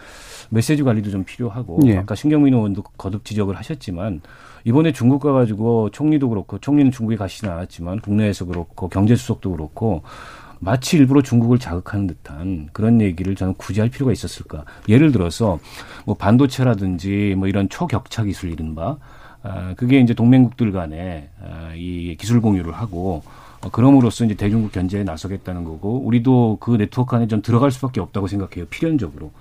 Speaker 10: 메시지 관리도 좀 필요하고 예. 아까 신경민 의원도 거듭 지적을 하셨지만 이번에 중국 가가지고 총리도 그렇고 총리는 중국에 가시진 않았지만 국내에서 그렇고 경제 수석도 그렇고 마치 일부러 중국을 자극하는 듯한 그런 얘기를 저는 굳이 할 필요가 있었을까? 예를 들어서 뭐 반도체라든지 뭐 이런 초격차 기술 이른바 아, 그게 이제 동맹국들 간에 아, 이 기술 공유를 하고 어, 그럼으로써 이제 대중국 견제에 나서겠다는 거고 우리도 그 네트워크 안에 좀 들어갈 수밖에 없다고 생각해요 필연적으로.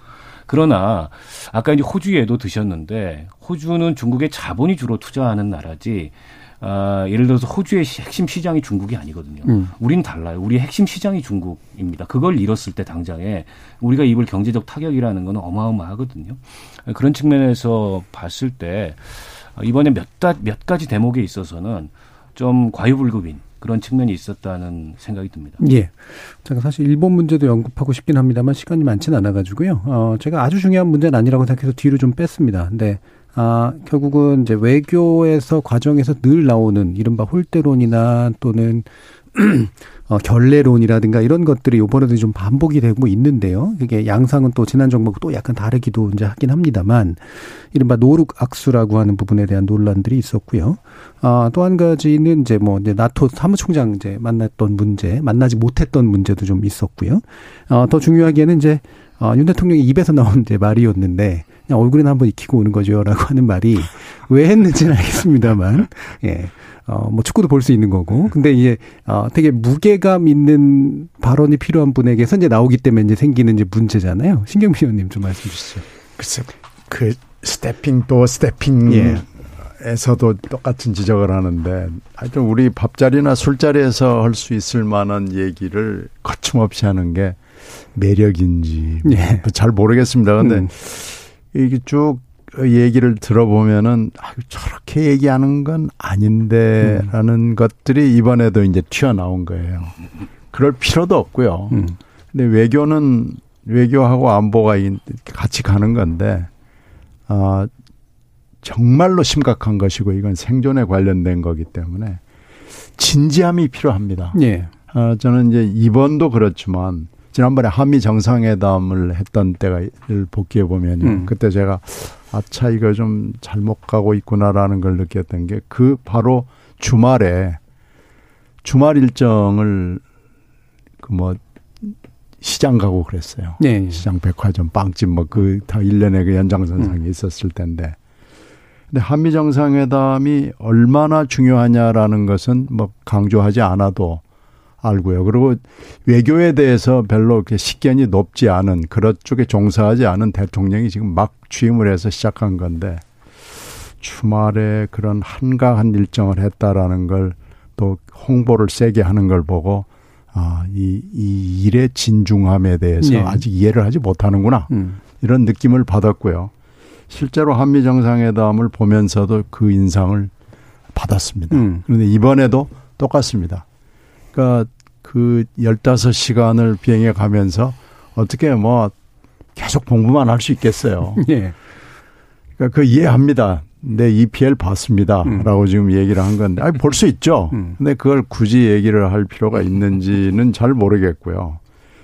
Speaker 10: 그러나 아까 이제 호주에도 드셨는데 호주는 중국의 자본이 주로 투자하는 나라지 아, 예를 들어서 호주의 핵심 시장이 중국이 아니거든요. 음. 우리는 달라요. 우리의 핵심 시장이 중국입니다. 그걸 잃었을 때 당장에 우리가 입을 경제적 타격이라는 건 어마어마하거든요. 그런 측면에서 봤을 때 이번에 몇, 몇 가지 대목에 있어서는 좀 과유불급인 그런 측면이 있었다는 생각이 듭니다.
Speaker 1: 예. 제가 사실 일본 문제도 언급하고 싶긴 합니다만 시간이 많지는 않아가지고요. 어, 제가 아주 중요한 문제는 아니라고 생각해서 뒤로 좀 뺐습니다. 근데 아, 결국은 이제 외교에서 과정에서 늘 나오는 이른바 홀대론이나 또는 어, 결례론이라든가 이런 것들이 요번에도 좀 반복이 되고 있는데요. 그게 양상은 또 지난 정부하고 또 약간 다르기도 이제 하긴 합니다만 이른바 노룩 악수라고 하는 부분에 대한 논란들이 있었고요. 아, 또 한 가지는 이제 뭐 이제 나토 사무총장 이제 만났던 문제, 만나지 못했던 문제도 좀 있었고요. 어, 더 중요하게는 이제 어, 윤 대통령이 입에서 나온 이제 말이었는데 그냥 얼굴에는 한번 익히고 오는 거죠라고 하는 말이 왜 했는지는 알겠습니다만 예. 어, 뭐 축구도 볼 수 있는 거고. 근데 이제 어, 되게 무게감 있는 발언이 필요한 분에게서 이제 나오기 때문에 이제 생기는 이제 문제잖아요. 신경민 의원님 좀 말씀 주시죠.
Speaker 9: 글쎄, 그 stepping doorstepping 예. 에서도 똑같은 지적을 하는데 하여튼 우리 밥자리나 술자리에서 할 수 있을 만한 얘기를 거침없이 하는 게 매력인지 예. 잘 모르겠습니다. 근데 음. 이게 쭉 얘기를 들어보면은 아, 저렇게 얘기하는 건 아닌데라는 음. 것들이 이번에도 이제 튀어나온 거예요. 그럴 필요도 없고요. 음. 근데 외교는 외교하고 안보가 같이 가는 건데 아 정말로 심각한 것이고 이건 생존에 관련된 거기 때문에 진지함이 필요합니다. 예. 어, 저는 이제 이번도 그렇지만 지난번에 한미 정상회담을 했던 때가 복귀해 보면 요. 음. 그때 제가 아차 이거 좀 잘못 가고 있구나라는 걸 느꼈던 게 그 바로 주말에 주말 일정을 그 뭐 시장 가고 그랬어요. 네. 시장 백화점 빵집 뭐 그 다 일련의 그 연장선상에 음. 있었을 텐데 근데 한미 정상회담이 얼마나 중요하냐라는 것은 뭐 강조하지 않아도 알고요. 그리고 외교에 대해서 별로 이렇게 식견이 높지 않은 그런 쪽에 종사하지 않은 대통령이 지금 막 취임을 해서 시작한 건데 주말에 그런 한가한 일정을 했다라는 걸 또 홍보를 세게 하는 걸 보고 아, 이, 이 일의 진중함에 대해서 네. 아직 이해를 하지 못하는구나. 음. 이런 느낌을 받았고요. 실제로 한미 정상회담을 보면서도 그 인상을 받았습니다. 음. 그런데 이번에도 똑같습니다. 그러니까 그 15시간을 비행해 가면서 어떻게 뭐 계속 공부만 할 수 있겠어요. 네. 그러니까 그 이해합니다. 내 EPL 봤습니다. 음. 라고 지금 얘기를 한 건데, 아니, 볼 수 있죠. 음. 근데 그걸 굳이 얘기를 할 필요가 있는지는 잘 모르겠고요.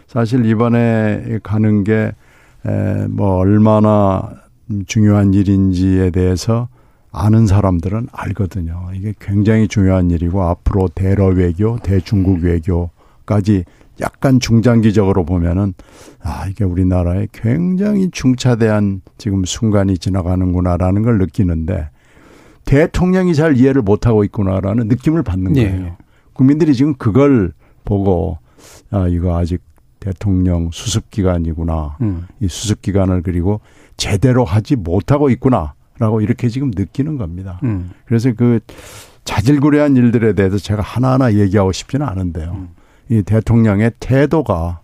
Speaker 9: 사실 이번에 가는 게, 에, 뭐, 얼마나 중요한 일인지에 대해서 아는 사람들은 알거든요. 이게 굉장히 중요한 일이고 앞으로 대러 외교, 대중국 외교까지 약간 중장기적으로 보면은 아 이게 우리나라에 굉장히 중차대한 지금 순간이 지나가는구나라는 걸 느끼는데 대통령이 잘 이해를 못 하고 있구나라는 느낌을 받는 네. 거예요. 네. 국민들이 지금 그걸 보고 아 이거 아직 대통령 수습 기간이구나. 음. 이 수습 기간을 그리고 제대로 하지 못하고 있구나 라고 이렇게 지금 느끼는 겁니다. 음. 그래서 그 자질구레한 일들에 대해서 제가 하나하나 얘기하고 싶지는 않은데요. 음. 이 대통령의 태도가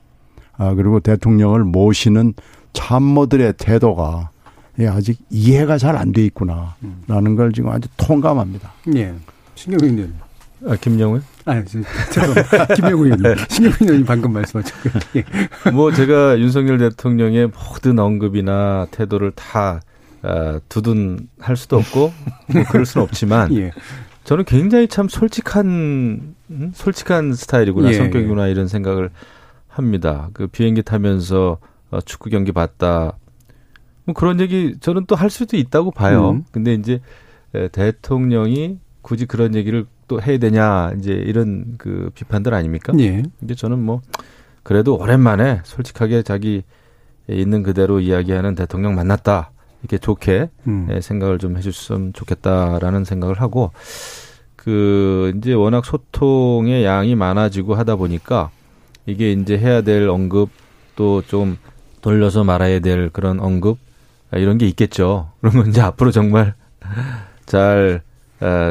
Speaker 9: 아 그리고 대통령을 모시는 참모들의 태도가 예, 아직 이해가 잘 안 돼 있구나라는 걸 지금 아주 통감합니다.
Speaker 1: 예. 신경민 의원.
Speaker 8: 아, 김영우?
Speaker 1: 아, 잠깐 김영우 의원님. 신경민 의원님 방금 말씀하셨고요.
Speaker 8: 예. 뭐 제가 윤석열 대통령의 모든 언급이나 태도를 다 아, 두둔할 수도 없고 뭐 그럴 수는 없지만 예. 저는 굉장히 참 솔직한 음? 솔직한 스타일이구나 예. 성격이구나 이런 생각을 합니다. 그 비행기 타면서 어, 축구 경기 봤다. 뭐 그런 얘기 저는 또 할 수도 있다고 봐요. 음. 근데 이제 대통령이 굳이 그런 얘기를 또 해야 되냐 이제 이런 그 비판들 아닙니까? 예. 근데 저는 뭐 그래도 오랜만에 솔직하게 자기 있는 그대로 이야기하는 대통령 만났다. 이렇게 좋게 음. 생각을 좀 해줬으면 좋겠다라는 생각을 하고 그 이제 워낙 소통의 양이 많아지고 하다 보니까 이게 이제 해야 될 언급 또 좀 돌려서 말아야 될 그런 언급 이런 게 있겠죠. 그러면 이제 앞으로 정말 잘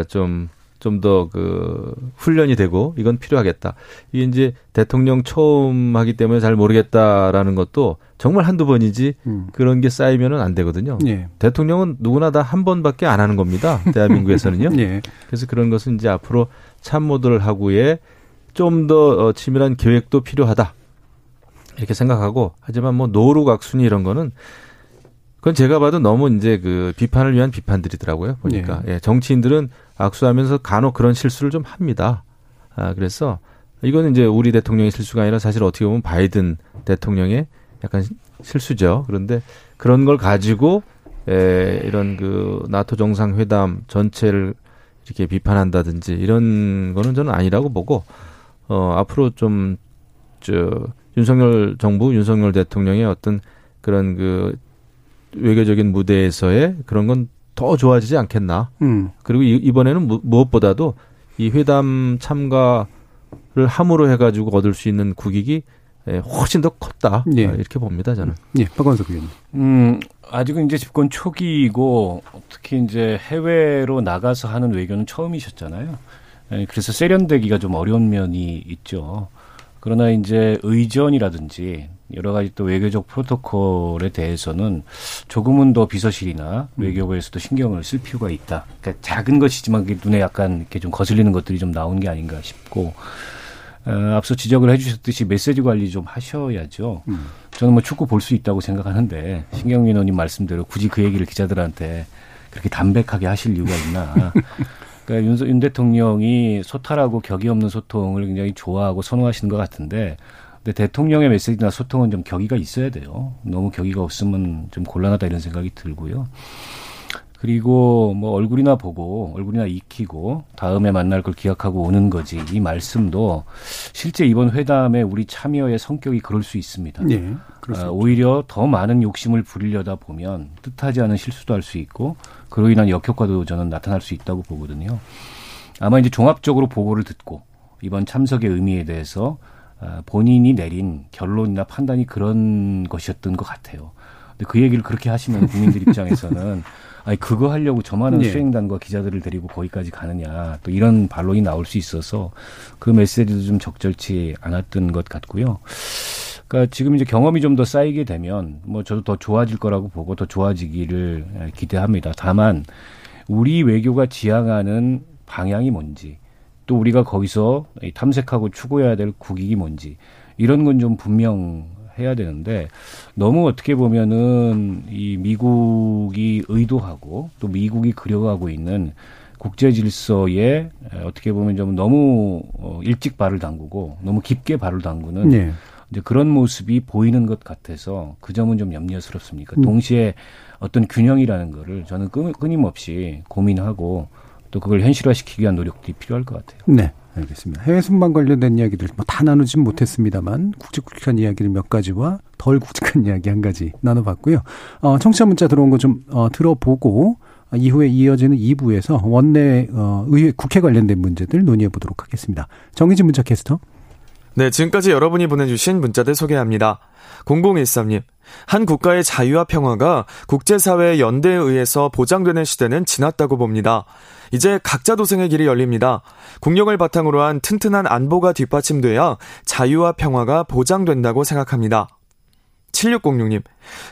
Speaker 8: 좀 좀 더 그 훈련이 되고 이건 필요하겠다. 이게 이제 대통령 처음 하기 때문에 잘 모르겠다라는 것도 정말 한두 번이지 음. 그런 게 쌓이면은 안 되거든요. 예. 대통령은 누구나 다 한 번밖에 안 하는 겁니다. 대한민국에서는요. 예. 그래서 그런 것은 이제 앞으로 참모들 하고의 좀더 어, 치밀한 계획도 필요하다. 이렇게 생각하고 하지만 뭐 노루 각순이 이런 거는 그건 제가 봐도 너무 이제 그 비판을 위한 비판들이더라고요. 보니까 예. 예, 정치인들은 악수하면서 간혹 그런 실수를 좀 합니다. 아 그래서 이거는 이제 우리 대통령의 실수가 아니라 사실 어떻게 보면 바이든 대통령의 약간 실수죠. 그런데 그런 걸 가지고 에, 이런 그 나토 정상회담 전체를 이렇게 비판한다든지 이런 거는 저는 아니라고 보고 어 앞으로 좀저 윤석열 정부 윤석열 대통령의 어떤 그런 그 외교적인 무대에서의 그런 건 더 좋아지지 않겠나. 음. 그리고 이 번에는 무엇보다도 이 회담 참가를 함으로 해가지고 얻을 수 있는 국익이 예, 훨씬 더 컸다 예. 이렇게 봅니다 저는.
Speaker 1: 예, 박원석 의원님.
Speaker 10: 음 아직은 이제 집권 초기이고 특히 이제 해외로 나가서 하는 외교는 처음이셨잖아요. 예, 그래서 세련되기가 좀 어려운 면이 있죠. 그러나 이제 의전이라든지 여러 가지 또 외교적 프로토콜에 대해서는 조금은 더 비서실이나 음. 외교부에서도 신경을 쓸 필요가 있다. 그러니까 작은 것이지만 눈에 약간 이렇게 좀 거슬리는 것들이 좀 나온 게 아닌가 싶고 어, 앞서 지적을 해주셨듯이 메시지 관리 좀 하셔야죠. 음. 저는 뭐 축구 볼 수 있다고 생각하는데 신경민 의원님 말씀대로 굳이 그 얘기를 기자들한테 그렇게 담백하게 하실 이유가 있나. 그러니까 윤, 윤 대통령이 소탈하고 격이 없는 소통을 굉장히 좋아하고 선호하시는 것 같은데 근데 대통령의 메시지나 소통은 좀 격의가 있어야 돼요. 너무 격의가 없으면 좀 곤란하다 이런 생각이 들고요. 그리고 뭐 얼굴이나 보고 얼굴이나 익히고 다음에 만날 걸 기약하고 오는 거지 이 말씀도 실제 이번 회담에 우리 참여의 성격이 그럴 수 있습니다. 네, 아, 오히려 더 많은 욕심을 부리려다 보면 뜻하지 않은 실수도 할 수 있고 그로 인한 역효과도 저는 나타날 수 있다고 보거든요. 아마 이제 종합적으로 보고를 듣고 이번 참석의 의미에 대해서 아, 본인이 내린 결론이나 판단이 그런 것이었던 것 같아요. 근데 그 얘기를 그렇게 하시면 국민들 입장에서는 아니 그거 하려고 저 많은 네. 수행단과 기자들을 데리고 거기까지 가느냐 또 이런 반론이 나올 수 있어서 그 메시지도 좀 적절치 않았던 것 같고요. 그러니까 지금 이제 경험이 좀 더 쌓이게 되면 뭐 저도 더 좋아질 거라고 보고 더 좋아지기를 기대합니다. 다만 우리 외교가 지향하는 방향이 뭔지 또 우리가 거기서 탐색하고 추구해야 될 국익이 뭔지 이런 건 좀 분명 해야 되는데 너무 어떻게 보면은 이 미국이 의도하고 또 미국이 그려가고 있는 국제 질서에 어떻게 보면 좀 너무 어, 일찍 발을 담그고 너무 깊게 발을 담그는 네. 이제 그런 모습이 보이는 것 같아서 그 점은 좀 염려스럽습니까? 음. 동시에 어떤 균형이라는 거를 저는 끊임없이 고민하고 또 그걸 현실화시키기 위한 노력들이 필요할 것 같아요.
Speaker 1: 네. 알겠습니다. 해외 순방 관련된 이야기들 뭐 다 나누진 못했습니다만 굵직굵직한 이야기를 몇 가지와 덜 굵직한 이야기 한 가지 나눠봤고요. 어, 청취자 문자 들어온 거좀 어, 들어보고 어, 이후에 이어지는 2부에서 원내 어, 의회 국회 관련된 문제들 논의해 보도록 하겠습니다. 정희진 문자 캐스터.
Speaker 11: 네, 지금까지 여러분이 보내주신 문자들 소개합니다. 0013님, 한 국가의 자유와 평화가 국제사회의 연대에 의해서 보장되는 시대는 지났다고 봅니다. 이제 각자 도생의 길이 열립니다. 국력을 바탕으로 한 튼튼한 안보가 뒷받침돼야 자유와 평화가 보장된다고 생각합니다. 7606님,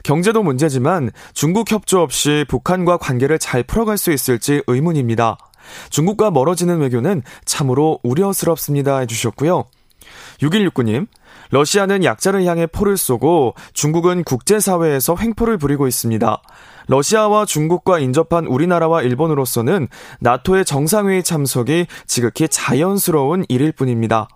Speaker 11: 경제도 문제지만 중국 협조 없이 북한과 관계를 잘 풀어갈 수 있을지 의문입니다. 중국과 멀어지는 외교는 참으로 우려스럽습니다. 해주셨고요. 6169님, 러시아는 약자를 향해 포를 쏘고 중국은 국제사회에서 횡포를 부리고 있습니다. 러시아와 중국과 인접한 우리나라와 일본으로서는 나토의 정상회의 참석이 지극히 자연스러운 일일 뿐입니다.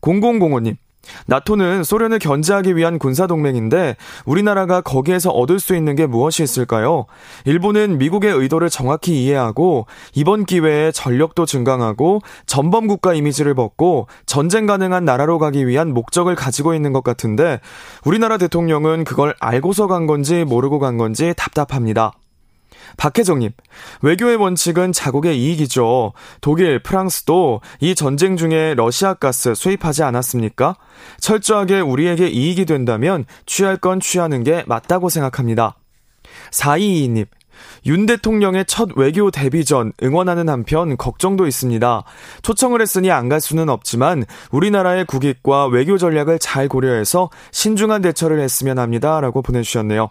Speaker 11: 0005님, 나토는 소련을 견제하기 위한 군사동맹인데 우리나라가 거기에서 얻을 수 있는 게 무엇이 있을까요? 일본은 미국의 의도를 정확히 이해하고 이번 기회에 전력도 증강하고 전범국가 이미지를 벗고 전쟁 가능한 나라로 가기 위한 목적을 가지고 있는 것 같은데 우리나라 대통령은 그걸 알고서 간 건지 모르고 간 건지 답답합니다. 박혜정님, 외교의 원칙은 자국의 이익이죠. 독일, 프랑스도 이 전쟁 중에 러시아 가스 수입하지 않았습니까? 철저하게 우리에게 이익이 된다면 취할 건 취하는 게 맞다고 생각합니다. 4222님, 윤 대통령의 첫 외교 데뷔 전 응원하는 한편 걱정도 있습니다. 초청을 했으니 안 갈 수는 없지만 우리나라의 국익과 외교 전략을 잘 고려해서 신중한 대처를 했으면 합니다. 라고 보내주셨네요.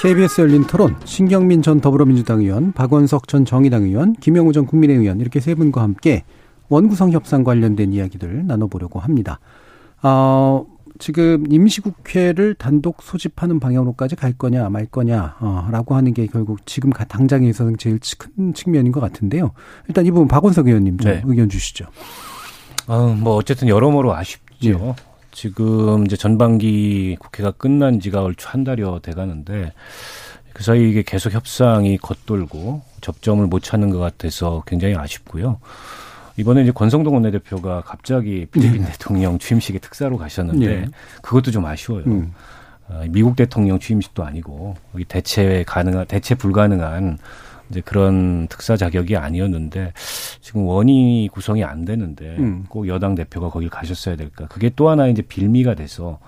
Speaker 1: KBS 열린 토론 신경민 전 더불어민주당 의원, 박원석 전 정의당 의원, 김영우 전 국민의 의원 이렇게 세 분과 함께 원구성 협상 관련된 이야기들 나눠보려고 합니다. 어, 지금 임시국회를 단독 소집하는 방향으로까지 갈 거냐 말 거냐라고 어, 하는 게 결국 지금 당장에 있어서는 제일 큰 측면인 것 같은데요. 일단 이 부분 박원석 의원님 좀 네. 의견 주시죠.
Speaker 10: 어, 뭐 어쨌든 여러모로 아쉽죠. 예. 지금 이제 전반기 국회가 끝난 지가 얼추 한 달여 돼 가는데 그 사이 이게 계속 협상이 겉돌고 접점을 못 찾는 것 같아서 굉장히 아쉽고요. 이번에 이제 권성동 원내대표가 갑자기 필리핀 네. 대통령 취임식에 특사로 가셨는데 네. 그것도 좀 아쉬워요. 음. 어, 미국 대통령 취임식도 아니고 대체 가능한 대체 불가능한 이제 그런 특사 자격이 아니었는데 지금 원이 구성이 안 되는데 음. 꼭 여당 대표가 거길 가셨어야 될까? 그게 또 하나 이제 빌미가 돼서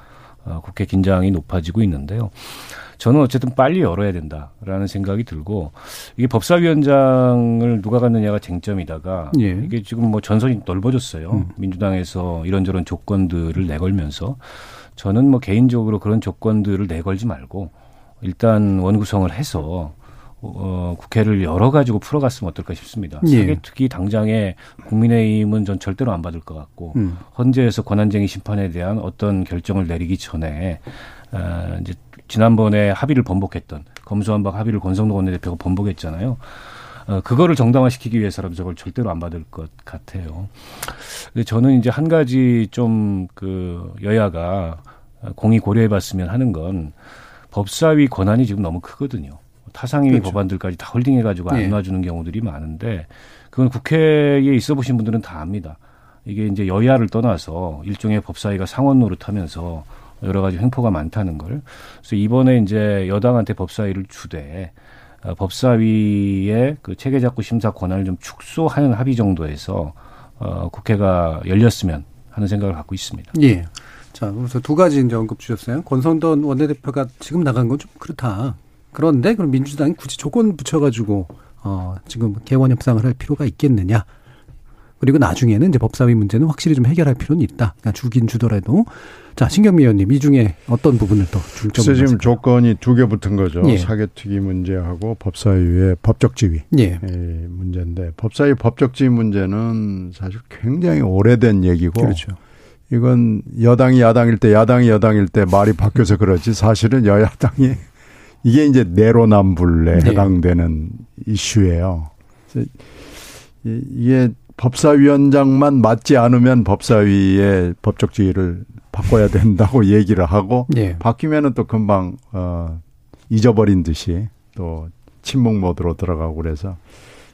Speaker 10: 어, 국회 긴장이 높아지고 있는데요. 저는 어쨌든 빨리 열어야 된다라는 생각이 들고 이게 법사위원장을 누가 갖느냐가 쟁점이다가 예. 이게 지금 뭐 전선이 넓어졌어요. 음. 민주당에서 이런저런 조건들을 내걸면서 저는 뭐 개인적으로 그런 조건들을 내걸지 말고 일단 원구성을 해서 어, 국회를 열어 가지고 풀어갔으면 어떨까 싶습니다. 예. 사개특위 당장에 국민의힘은 전 절대로 안 받을 것 같고 음. 헌재에서 권한쟁의 심판에 대한 어떤 결정을 내리기 전에 어, 이제 지난번에 합의를 번복했던 검수한박 합의를 권성동 원내대표가 번복했잖아요. 어, 그거를 정당화시키기 위해서라도 저걸 절대로 안 받을 것 같아요. 근데 저는 이제 한 가지 좀 그 여야가 공이 고려해 봤으면 하는 건 법사위 권한이 지금 너무 크거든요. 타상임위 그렇죠. 법안들까지 다 홀딩해가지고 안 네. 놔주는 경우들이 많은데 그건 국회에 있어 보신 분들은 다 압니다. 이게 이제 여야를 떠나서 일종의 법사위가 상원 노릇하면서 여러 가지 횡포가 많다는 걸. 그래서 이번에 이제 여당한테 법사위를 주되 어, 법사위의 그 체계 작구 심사 권한을 좀 축소하는 합의 정도에서 어, 국회가 열렸으면 하는 생각을 갖고 있습니다.
Speaker 1: 예. 자, 그래서 두 가지 이제 언급 주셨어요. 권성돈 원내대표가 지금 나간 건 좀 그렇다. 그런데 그럼 민주당이 굳이 조건 붙여가지고 어, 지금 개원 협상을 할 필요가 있겠느냐? 그리고 나중에는 이제 법사위 문제는 확실히 좀 해결할 필요는 있다. 그러니까 주긴 주더라도 자 신경미 의원님 이 중에 어떤 부분을 더 중점으로
Speaker 9: 지금 하실까요? 조건이 두 개 붙은 거죠. 예. 사개특위 문제하고 법사위의 법적 지위 예. 문제인데 법사위 법적 지위 문제는 사실 굉장히 오래된 얘기고 그렇죠. 이건 여당이 야당일 때 야당이 여당일 때 말이 바뀌어서 그렇지 사실은 여야당이 이게 이제 내로남불에 네. 해당되는 이슈예요. 이게 법사위원장만 맞지 않으면 법사위의 법적 지위를 바꿔야 된다고 얘기를 하고 네. 바뀌면은 또 금방 어 잊어버린 듯이 또 침묵 모드로 들어가고 그래서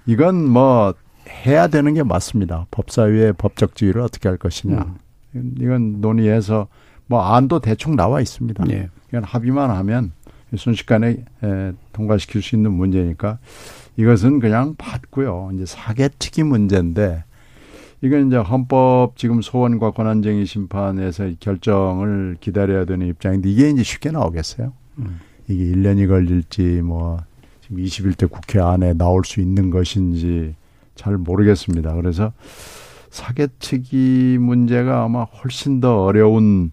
Speaker 9: 이건 뭐 해야 되는 게 맞습니다. 법사위의 법적 지위를 어떻게 할 것이냐. 음. 이건 논의해서 뭐 안도 대충 나와 있습니다. 네. 이건 합의만 하면 순식간에 에, 통과시킬 수 있는 문제니까 이것은 그냥 받고요. 이제 사개특위 문제인데 이건 이제 헌법 지금 소원과 권한쟁의 심판에서 결정을 기다려야 되는 입장인데 이게 이제 쉽게 나오겠어요. 음. 이게 1년이 걸릴지 뭐 지금 21대 국회 안에 나올 수 있는 것인지 잘 모르겠습니다. 그래서 사개특위 문제가 아마 훨씬 더 어려운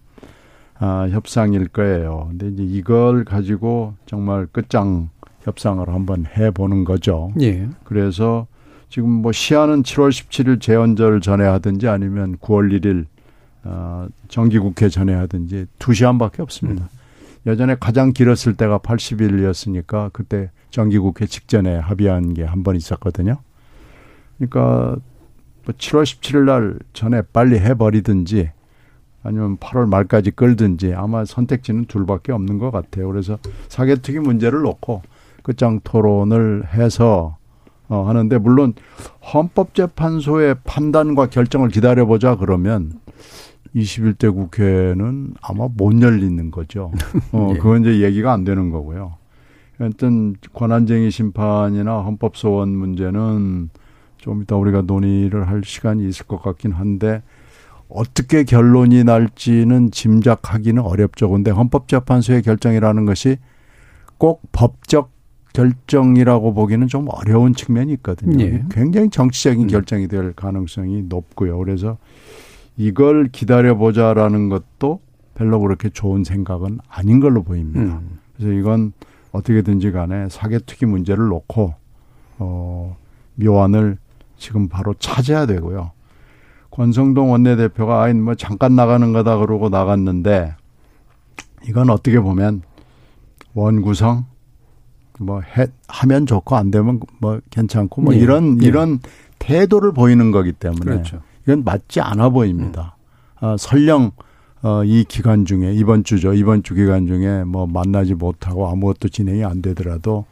Speaker 9: 아, 협상일 거예요. 근데 이제 이걸 가지고 정말 끝장 협상을 한번 해보는 거죠. 예. 그래서 지금 뭐 시한은 7월 17일 재헌절 전에 하든지 아니면 9월 1일 어, 정기국회 전에 하든지 두 시간밖에 없습니다. 음. 예전에 가장 길었을 때가 80일이었으니까 그때 정기국회 직전에 합의한 게 한 번 있었거든요. 그러니까 뭐 7월 17일 날 전에 빨리 해버리든지 아니면 8월 말까지 끌든지 아마 선택지는 둘밖에 없는 것 같아요. 그래서 사개특위 문제를 놓고 끝장 토론을 해서 어, 하는데 물론 헌법재판소의 판단과 결정을 기다려보자 그러면 21대 국회는 아마 못 열리는 거죠. 어, 예. 그건 이제 얘기가 안 되는 거고요. 하여튼 권한쟁의 심판이나 헌법소원 문제는 좀 이따 우리가 논의를 할 시간이 있을 것 같긴 한데 어떻게 결론이 날지는 짐작하기는 어렵죠. 근데 헌법재판소의 결정이라는 것이 꼭 법적 결정이라고 보기는 좀 어려운 측면이 있거든요. 예. 굉장히 정치적인 음. 결정이 될 가능성이 높고요. 그래서 이걸 기다려보자라는 것도 별로 그렇게 좋은 생각은 아닌 걸로 보입니다. 음. 그래서 이건 어떻게든지 간에 사개특위 문제를 놓고 어 묘안을 지금 바로 찾아야 되고요. 권성동 원내대표가 아이 뭐 잠깐 나가는 거다 그러고 나갔는데 이건 어떻게 보면 원구성 뭐 해, 하면 좋고 안 되면 뭐 괜찮고 뭐 예. 이런 예. 이런 태도를 보이는 거기 때문에 그렇죠. 이건 맞지 않아 보입니다. 음. 어, 설령 어, 이 기간 중에 이번 주죠 이번 주 기간 중에 뭐 만나지 못하고 아무것도 진행이 안 되더라도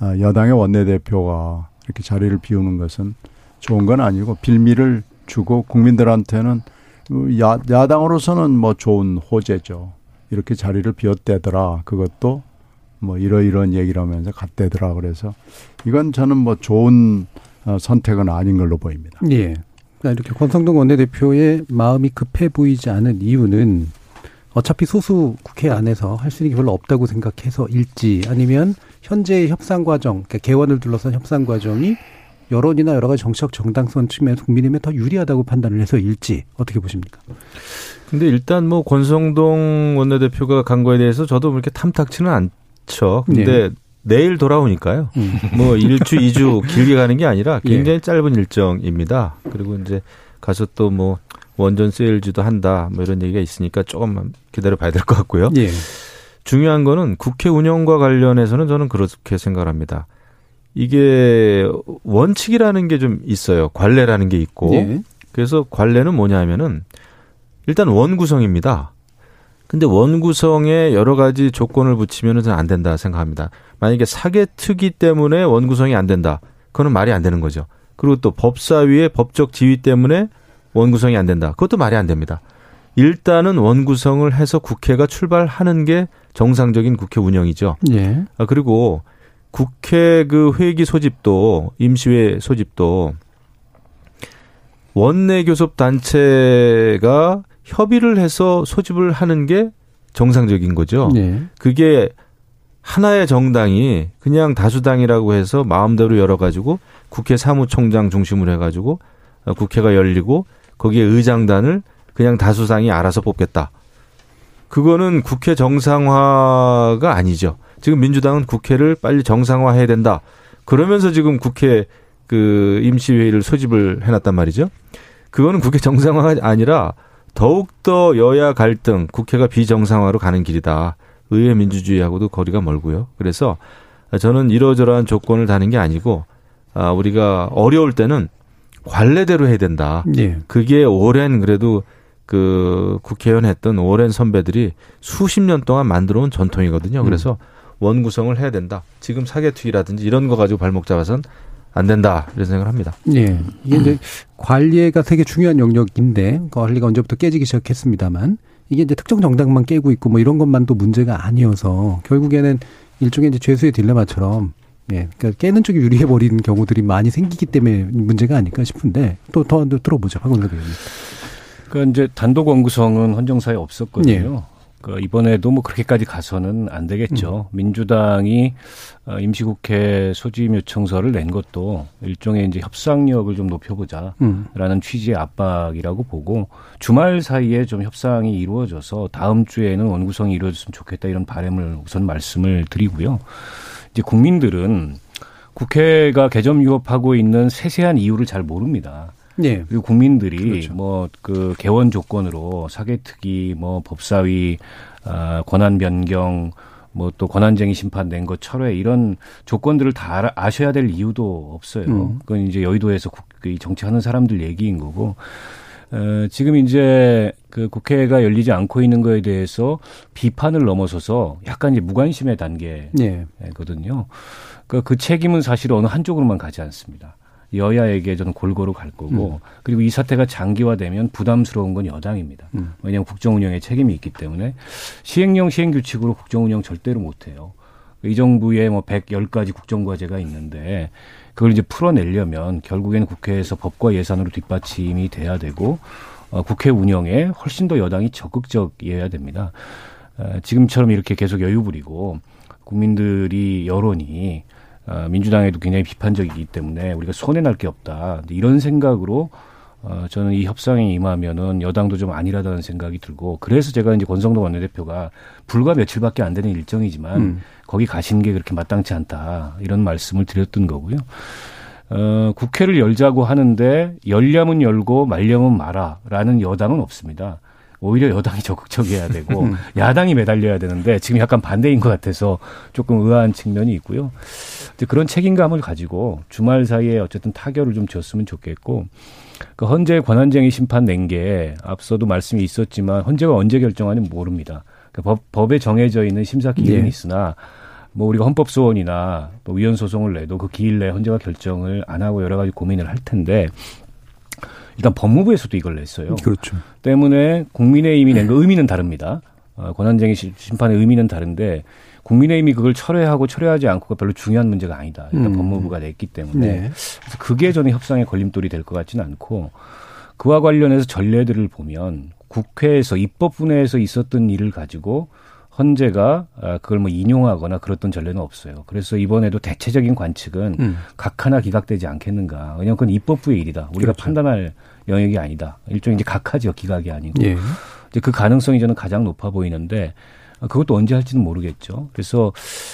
Speaker 9: 어, 여당의 원내대표가 이렇게 자리를 비우는 것은 좋은 건 아니고 빌미를 주고 국민들한테는 야, 야당으로서는 뭐 좋은 호재죠. 이렇게 자리를 비웠대더라. 그것도 뭐 이러이러한 얘기를 하면서 갔대더라. 그래서 이건 저는 뭐 좋은 어, 선택은 아닌 걸로 보입니다.
Speaker 1: 예. 그러니까 이렇게 권성동 원내대표의 마음이 급해 보이지 않은 이유는 어차피 소수 국회 안에서 할 수 있는 게 별로 없다고 생각해서일지 아니면 현재의 협상 과정, 그러니까 개원을 둘러싼 협상 과정이 여론이나 여러 가지 정치적 정당성 측면에서 국민의힘에 더 유리하다고 판단을 해서일지 어떻게 보십니까?
Speaker 8: 근데 일단 뭐 권성동 원내대표가 간 거에 대해서 저도 그렇게 탐탁치는 않죠. 근데 네. 내일 돌아오니까요. 음. 뭐 1주, 2주 길게 가는 게 아니라 예. 굉장히 예. 짧은 일정입니다. 그리고 이제 가서 또 뭐 원전 세일즈도 한다 뭐 이런 얘기가 있으니까 조금만 기다려 봐야 될 것 같고요. 예. 중요한 거는 국회 운영과 관련해서는 저는 그렇게 생각합니다. 이게 원칙이라는 게 좀 있어요. 관례라는 게 있고. 예. 그래서 관례는 뭐냐 하면은 일단 원구성입니다. 근데 원구성에 여러 가지 조건을 붙이면은 안 된다 생각합니다. 만약에 사개특위 때문에 원구성이 안 된다. 그거는 말이 안 되는 거죠. 그리고 또 법사위의 법적 지위 때문에 원구성이 안 된다. 그것도 말이 안 됩니다. 일단은 원구성을 해서 국회가 출발하는 게 정상적인 국회 운영이죠. 예. 아, 그리고 국회 그 회기 소집도 임시회 소집도 원내 교섭 단체가 협의를 해서 소집을 하는 게 정상적인 거죠. 네. 그게 하나의 정당이 그냥 다수당이라고 해서 마음대로 열어가지고 국회 사무총장 중심으로 해가지고 국회가 열리고 거기에 의장단을 그냥 다수당이 알아서 뽑겠다. 그거는 국회 정상화가 아니죠. 지금 민주당은 국회를 빨리 정상화해야 된다. 그러면서 지금 국회 그 임시회의를 소집을 해놨단 말이죠. 그거는 국회 정상화가 아니라 더욱더 여야 갈등, 국회가 비정상화로 가는 길이다. 의회 민주주의하고도 거리가 멀고요. 그래서 저는 이러저러한 조건을 다는 게 아니고 아, 우리가 어려울 때는 관례대로 해야 된다. 네. 그게 오랜 그래도 그 국회의원 했던 오랜 선배들이 수십 년 동안 만들어 온 전통이거든요. 그래서 음. 원 구성을 해야 된다. 지금 사개특위라든지 이런 거 가지고 발목 잡아선 안 된다 이런 생각을 합니다.
Speaker 1: 예. 이게 이제 관리가 되게 중요한 영역인데 관리가 언제부터 깨지기 시작했습니다만 이게 이제 특정 정당만 깨고 있고 뭐 이런 것만도 문제가 아니어서 결국에는 일종의 이제 죄수의 딜레마처럼 예, 그러니까 깨는 쪽이 유리해 버리는 경우들이 많이 생기기 때문에 문제가 아닐까 싶은데 또 더 들어보죠, 박원석 의원님.
Speaker 10: 그러니까 이제 단독 원구성은 헌정사에 없었거든요. 예. 그 이번에도 뭐 그렇게까지 가서는 안 되겠죠. 음. 민주당이 어, 임시국회 소집 요청서를 낸 것도 일종의 이제 협상력을 좀 높여보자라는 음. 취지의 압박이라고 보고 주말 사이에 좀 협상이 이루어져서 다음 주에는 원구성이 이루어졌으면 좋겠다 이런 바람을 우선 말씀을 드리고요. 이제 국민들은 국회가 개점 유업하고 있는 세세한 이유를 잘 모릅니다. 네. 그리고 국민들이 그렇죠. 뭐그 개원 조건으로 사개특위, 뭐 법사위, 아, 권한 변경, 뭐 또 권한쟁의 심판 낸것 철회 이런 조건들을 다 아셔야 될 이유도 없어요. 음. 그건 이제 여의도에서 국, 정치하는 사람들 얘기인 거고. 어, 지금 이제 그 국회가 열리지 않고 있는 거에 대해서 비판을 넘어서서 약간 이제 무관심의 단계거든요. 네. 그그 그 책임은 사실 어느 한쪽으로만 가지 않습니다. 여야에게 저는 골고루 갈 거고 음. 그리고 이 사태가 장기화되면 부담스러운 건 여당입니다. 음. 왜냐하면 국정 운영에 책임이 있기 때문에 시행령 시행 규칙으로 국정 운영 절대로 못 해요. 이 정부에 뭐 110가지 국정 과제가 있는데 그걸 이제 풀어내려면 결국에는 국회에서 법과 예산으로 뒷받침이 돼야 되고 어, 국회 운영에 훨씬 더 여당이 적극적이어야 됩니다. 어, 지금처럼 이렇게 계속 여유 부리고 국민들이 여론이 어, 민주당에도 굉장히 비판적이기 때문에 우리가 손해 날 게 없다. 이런 생각으로 어, 저는 이 협상에 임하면은 여당도 좀 안일하다는 생각이 들고 그래서 제가 이제 권성동 원내대표가 불과 며칠밖에 안 되는 일정이지만 음. 거기 가신 게 그렇게 마땅치 않다 이런 말씀을 드렸던 거고요. 어, 국회를 열자고 하는데 열려면 열고 말려면 마라라는 여당은 없습니다. 오히려 여당이 적극적이어야 되고 음. 야당이 매달려야 되는데 지금 약간 반대인 것 같아서 조금 의아한 측면이 있고요. 그런 책임감을 가지고 주말 사이에 어쨌든 타결을 좀 줬으면 좋겠고 그 헌재 권한쟁의 심판 낸 게 앞서도 말씀이 있었지만 헌재가 언제 결정하는 모릅니다. 그 법, 법에 정해져 있는 심사 기일은 네. 있으나 뭐 우리가 헌법 소원이나 뭐 위헌 소송을 내도 그 기일 내에 헌재가 결정을 안 하고 여러 가지 고민을 할 텐데 일단 법무부에서도 이걸 냈어요.
Speaker 1: 그렇죠.
Speaker 10: 때문에 국민의힘이 낸 거 의미는 다릅니다. 어, 권한쟁의 심판의 의미는 다른데 국민의힘이 그걸 철회하고 철회하지 않고가 별로 중요한 문제가 아니다. 일단 음. 법무부가 냈기 때문에 네. 그래서 그게 저는 협상의 걸림돌이 될 것 같지는 않고 그와 관련해서 전례들을 보면 국회에서 입법분야에서 있었던 일을 가지고 헌재가 아, 그걸 뭐 인용하거나 그랬던 전례는 없어요. 그래서 이번에도 대체적인 관측은 음. 각 하나 기각되지 않겠는가. 왜냐하면 그건 입법부의 일이다. 우리가 그렇죠. 판단할 영역이 아니다. 일종의 이제 각하죠. 기각이 아니고. 예. 이제 그 가능성이 저는 가장 높아 보이는데 그것도 언제 할지는 모르겠죠. 그래서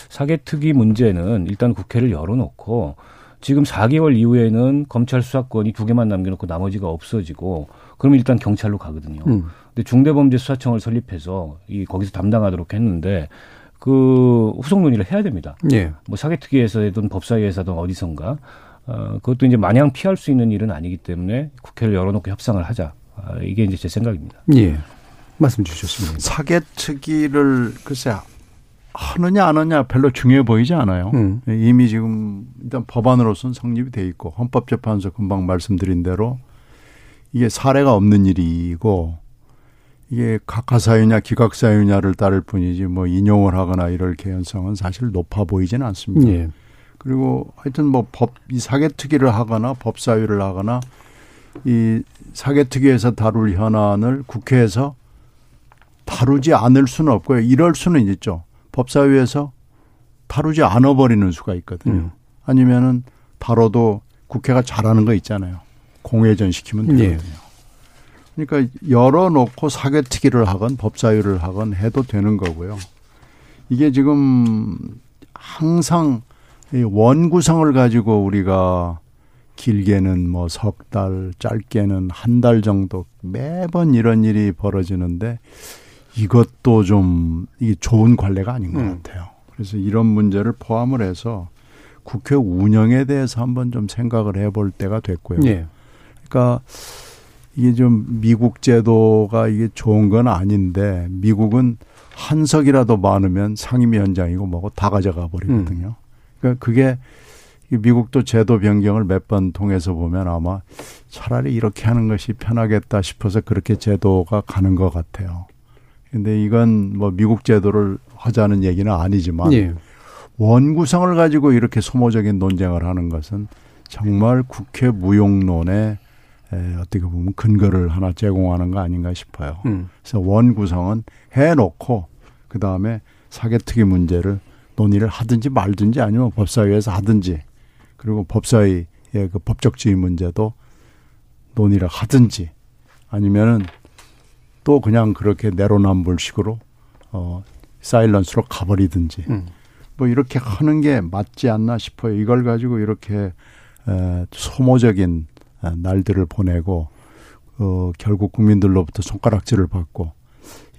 Speaker 10: 사개특위 문제는 일단 국회를 열어놓고 지금 4개월 이후에는 검찰 수사권이 두 개만 남겨놓고 나머지가 없어지고 그러면 일단 경찰로 가거든요. 음. 근데 중대범죄수사청을 설립해서 이 거기서 담당하도록 했는데 그 후속 논의를 해야 됩니다. 예. 뭐 사개특위에서든 법사위에서든 어디선가 어, 그것도 이제 마냥 피할 수 있는 일은 아니기 때문에 국회를 열어놓고 협상을 하자. 아, 이게 이제 제 생각입니다.
Speaker 1: 예. 말씀 주셨습니다.
Speaker 9: 사개특위를 글쎄 하느냐 안 하느냐 별로 중요해 보이지 않아요. 음. 이미 지금 일단 법안으로서는 성립이 돼 있고 헌법재판소 금방 말씀드린 대로 이게 사례가 없는 일이고 이게 각하사유냐 기각사유냐를 따를 뿐이지 뭐 인용을 하거나 이럴 개연성은 사실 높아 보이지는 않습니다. 예. 그리고 하여튼 뭐 법 이 사개특위를 하거나 법사위를 하거나 이 사개특위에서 다룰 현안을 국회에서 다루지 않을 수는 없고요. 이럴 수는 있죠. 법사위에서 다루지 않아 버리는 수가 있거든요. 음. 아니면은 다뤄도 국회가 잘하는 거 있잖아요. 공회전 시키면 되거든요. 예. 그러니까 열어놓고 사개특위를 하건 법사위를 하건 해도 되는 거고요. 이게 지금 항상 원구성을 가지고 우리가 길게는 뭐 석 달, 짧게는 한 달 정도 매번 이런 일이 벌어지는데 이것도 좀 이게 좋은 관례가 아닌 것 음. 같아요. 그래서 이런 문제를 포함을 해서 국회 운영에 대해서 한번 좀 생각을 해볼 때가 됐고요. 예. 그러니까 이게 좀 미국 제도가 이게 좋은 건 아닌데 미국은 한 석이라도 많으면 상임위원장이고 뭐고 다 가져가 버리거든요. 음. 그러니까 그게 미국도 제도 변경을 몇 번 통해서 보면 아마 차라리 이렇게 하는 것이 편하겠다 싶어서 그렇게 제도가 가는 것 같아요. 근데 이건 뭐 미국 제도를 하자는 얘기는 아니지만 예. 원구성을 가지고 이렇게 소모적인 논쟁을 하는 것은 정말 국회 무용론에 에, 어떻게 보면 근거를 하나 제공하는 거 아닌가 싶어요. 음. 그래서 원 구성은 해놓고 그 다음에 사개특위 문제를 논의를 하든지 말든지 아니면 법사위에서 하든지 그리고 법사위의 그 법적지위 문제도 논의를 하든지 아니면은 또 그냥 그렇게 내로남불식으로 어 사일런스로 가버리든지 음. 뭐 이렇게 하는 게 맞지 않나 싶어요. 이걸 가지고 이렇게 에, 소모적인 아, 날들을 보내고 어, 결국 국민들로부터 손가락질을 받고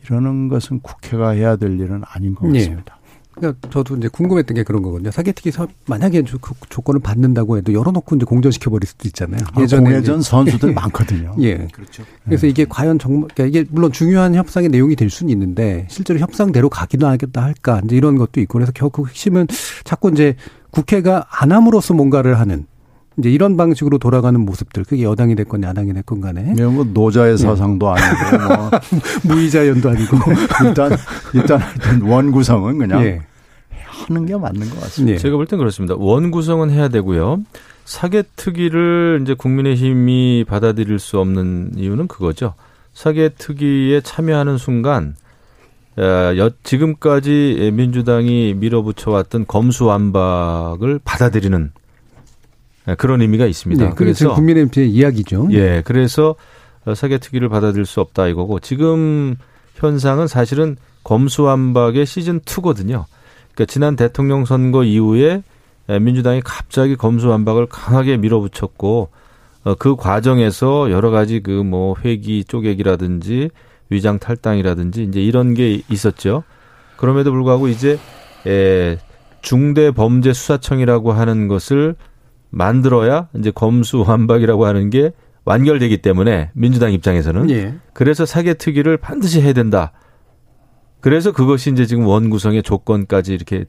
Speaker 9: 이러는 것은 국회가 해야 될 일은 아닌 것 예. 같습니다. 네.
Speaker 1: 그러니까 저도 이제 궁금했던 게 그런 거거든요. 사개특위 서 만약에 조, 그 조건을 받는다고 해도 열어놓고 이제 공전시켜 버릴 수도 있잖아요.
Speaker 9: 아, 예전에 공회전 선수들 많거든요.
Speaker 1: 예, 그렇죠. 그래서 네. 이게 과연 정말 그러니까 이게 물론 중요한 협상의 내용이 될 수는 있는데 실제로 협상대로 가기도 하겠다 할까 이제 이런 것도 있고 그래서 결국 핵심은 자꾸 이제 국회가 안 함으로써 뭔가를 하는 이제 이런 방식으로 돌아가는 모습들 그게 여당이 됐건 야당이 됐건 간에
Speaker 9: 네, 뭐 노자의 네. 사상도 네. 아니고 뭐
Speaker 1: 무의자연도 아니고
Speaker 9: 일단 일단 원 구성은 그냥 예. 하는 게 맞는 것 같습니다. 예.
Speaker 8: 제가 볼 땐 그렇습니다. 원 구성은 해야 되고요. 사개특위를 이제 국민의힘이 받아들일 수 없는 이유는 그거죠. 사개특위에 참여하는 순간 지금까지 민주당이 밀어붙여왔던 검수완박을 받아들이는 예, 그런 의미가 있습니다.
Speaker 1: 네, 그래서 국민의힘의 이야기죠.
Speaker 8: 예, 그래서 사개특위를 받아들일 수 없다 이거고 지금 현상은 사실은 검수완박의 시즌 2거든요. 그러니까 지난 대통령 선거 이후에 민주당이 갑자기 검수완박을 강하게 밀어붙였고 어, 그 과정에서 여러 가지 그 뭐 회기 쪼개기라든지 위장 탈당이라든지 이제 이런 게 있었죠. 그럼에도 불구하고 이제 에 중대 범죄 수사청이라고 하는 것을 만들어야 이제 검수완박이라고 하는 게 완결되기 때문에 민주당 입장에서는 예. 그래서 사개특위를 반드시 해야 된다. 그래서 그것이 이제 지금 원구성의 조건까지 이렇게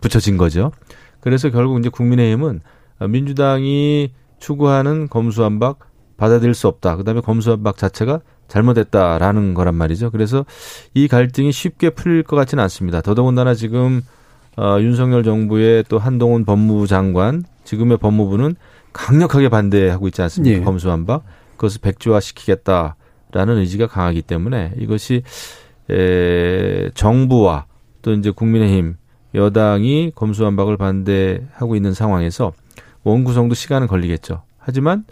Speaker 8: 붙여진 거죠. 그래서 결국 이제 국민의힘은 민주당이 추구하는 검수완박 받아들일 수 없다. 그다음에 검수완박 자체가 잘못했다라는 거란 말이죠. 그래서 이 갈등이 쉽게 풀릴 것 같지는 않습니다. 더더군다나 지금 어, 윤석열 정부의 또 한동훈 법무부 장관 지금의 법무부는 강력하게 반대하고 있지 않습니까? 예. 검수완박 그것을 백지화 시키겠다라는 의지가 강하기 때문에 이것이 에, 정부와 또 이제 국민의힘 여당이 검수완박을 반대하고 있는 상황에서 원구성도 시간은 걸리겠죠. 하지만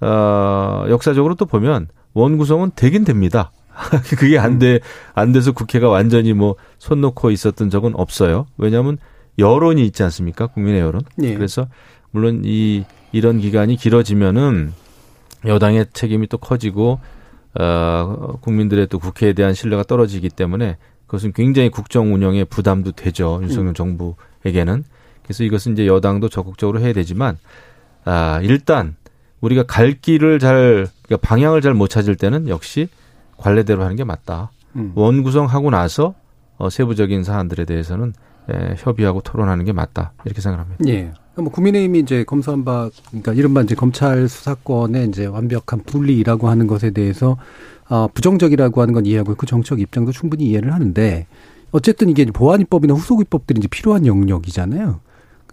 Speaker 8: 어, 역사적으로 또 보면 원구성은 되긴 됩니다. 그게 안 돼, 안 돼서 국회가 완전히 뭐 손 놓고 있었던 적은 없어요. 왜냐하면 여론이 있지 않습니까? 국민의 여론. 예. 그래서 물론 이, 이런 기간이 길어지면은 여당의 책임이 또 커지고, 어, 국민들의 또 국회에 대한 신뢰가 떨어지기 때문에 그것은 굉장히 국정 운영에 부담도 되죠. 윤석열 음. 정부에게는. 그래서 이것은 이제 여당도 적극적으로 해야 되지만, 아, 일단 우리가 갈 길을 잘, 그러니까 방향을 잘 못 찾을 때는 역시 관례대로 하는 게 맞다. 음. 원 구성하고 나서 어, 세부적인 사안들에 대해서는 에, 협의하고 토론하는 게 맞다 이렇게 생각합니다.
Speaker 1: 예. 뭐 국민의힘이 이제 검수한박 그러니까 이른바 이제 검찰 수사권의 이제 완벽한 분리라고 하는 것에 대해서 어, 부정적이라고 하는 건 이해하고 그 정책 입장도 충분히 이해를 하는데 어쨌든 이게 보안 입법이나 후속 입법들이 이제 필요한 영역이잖아요.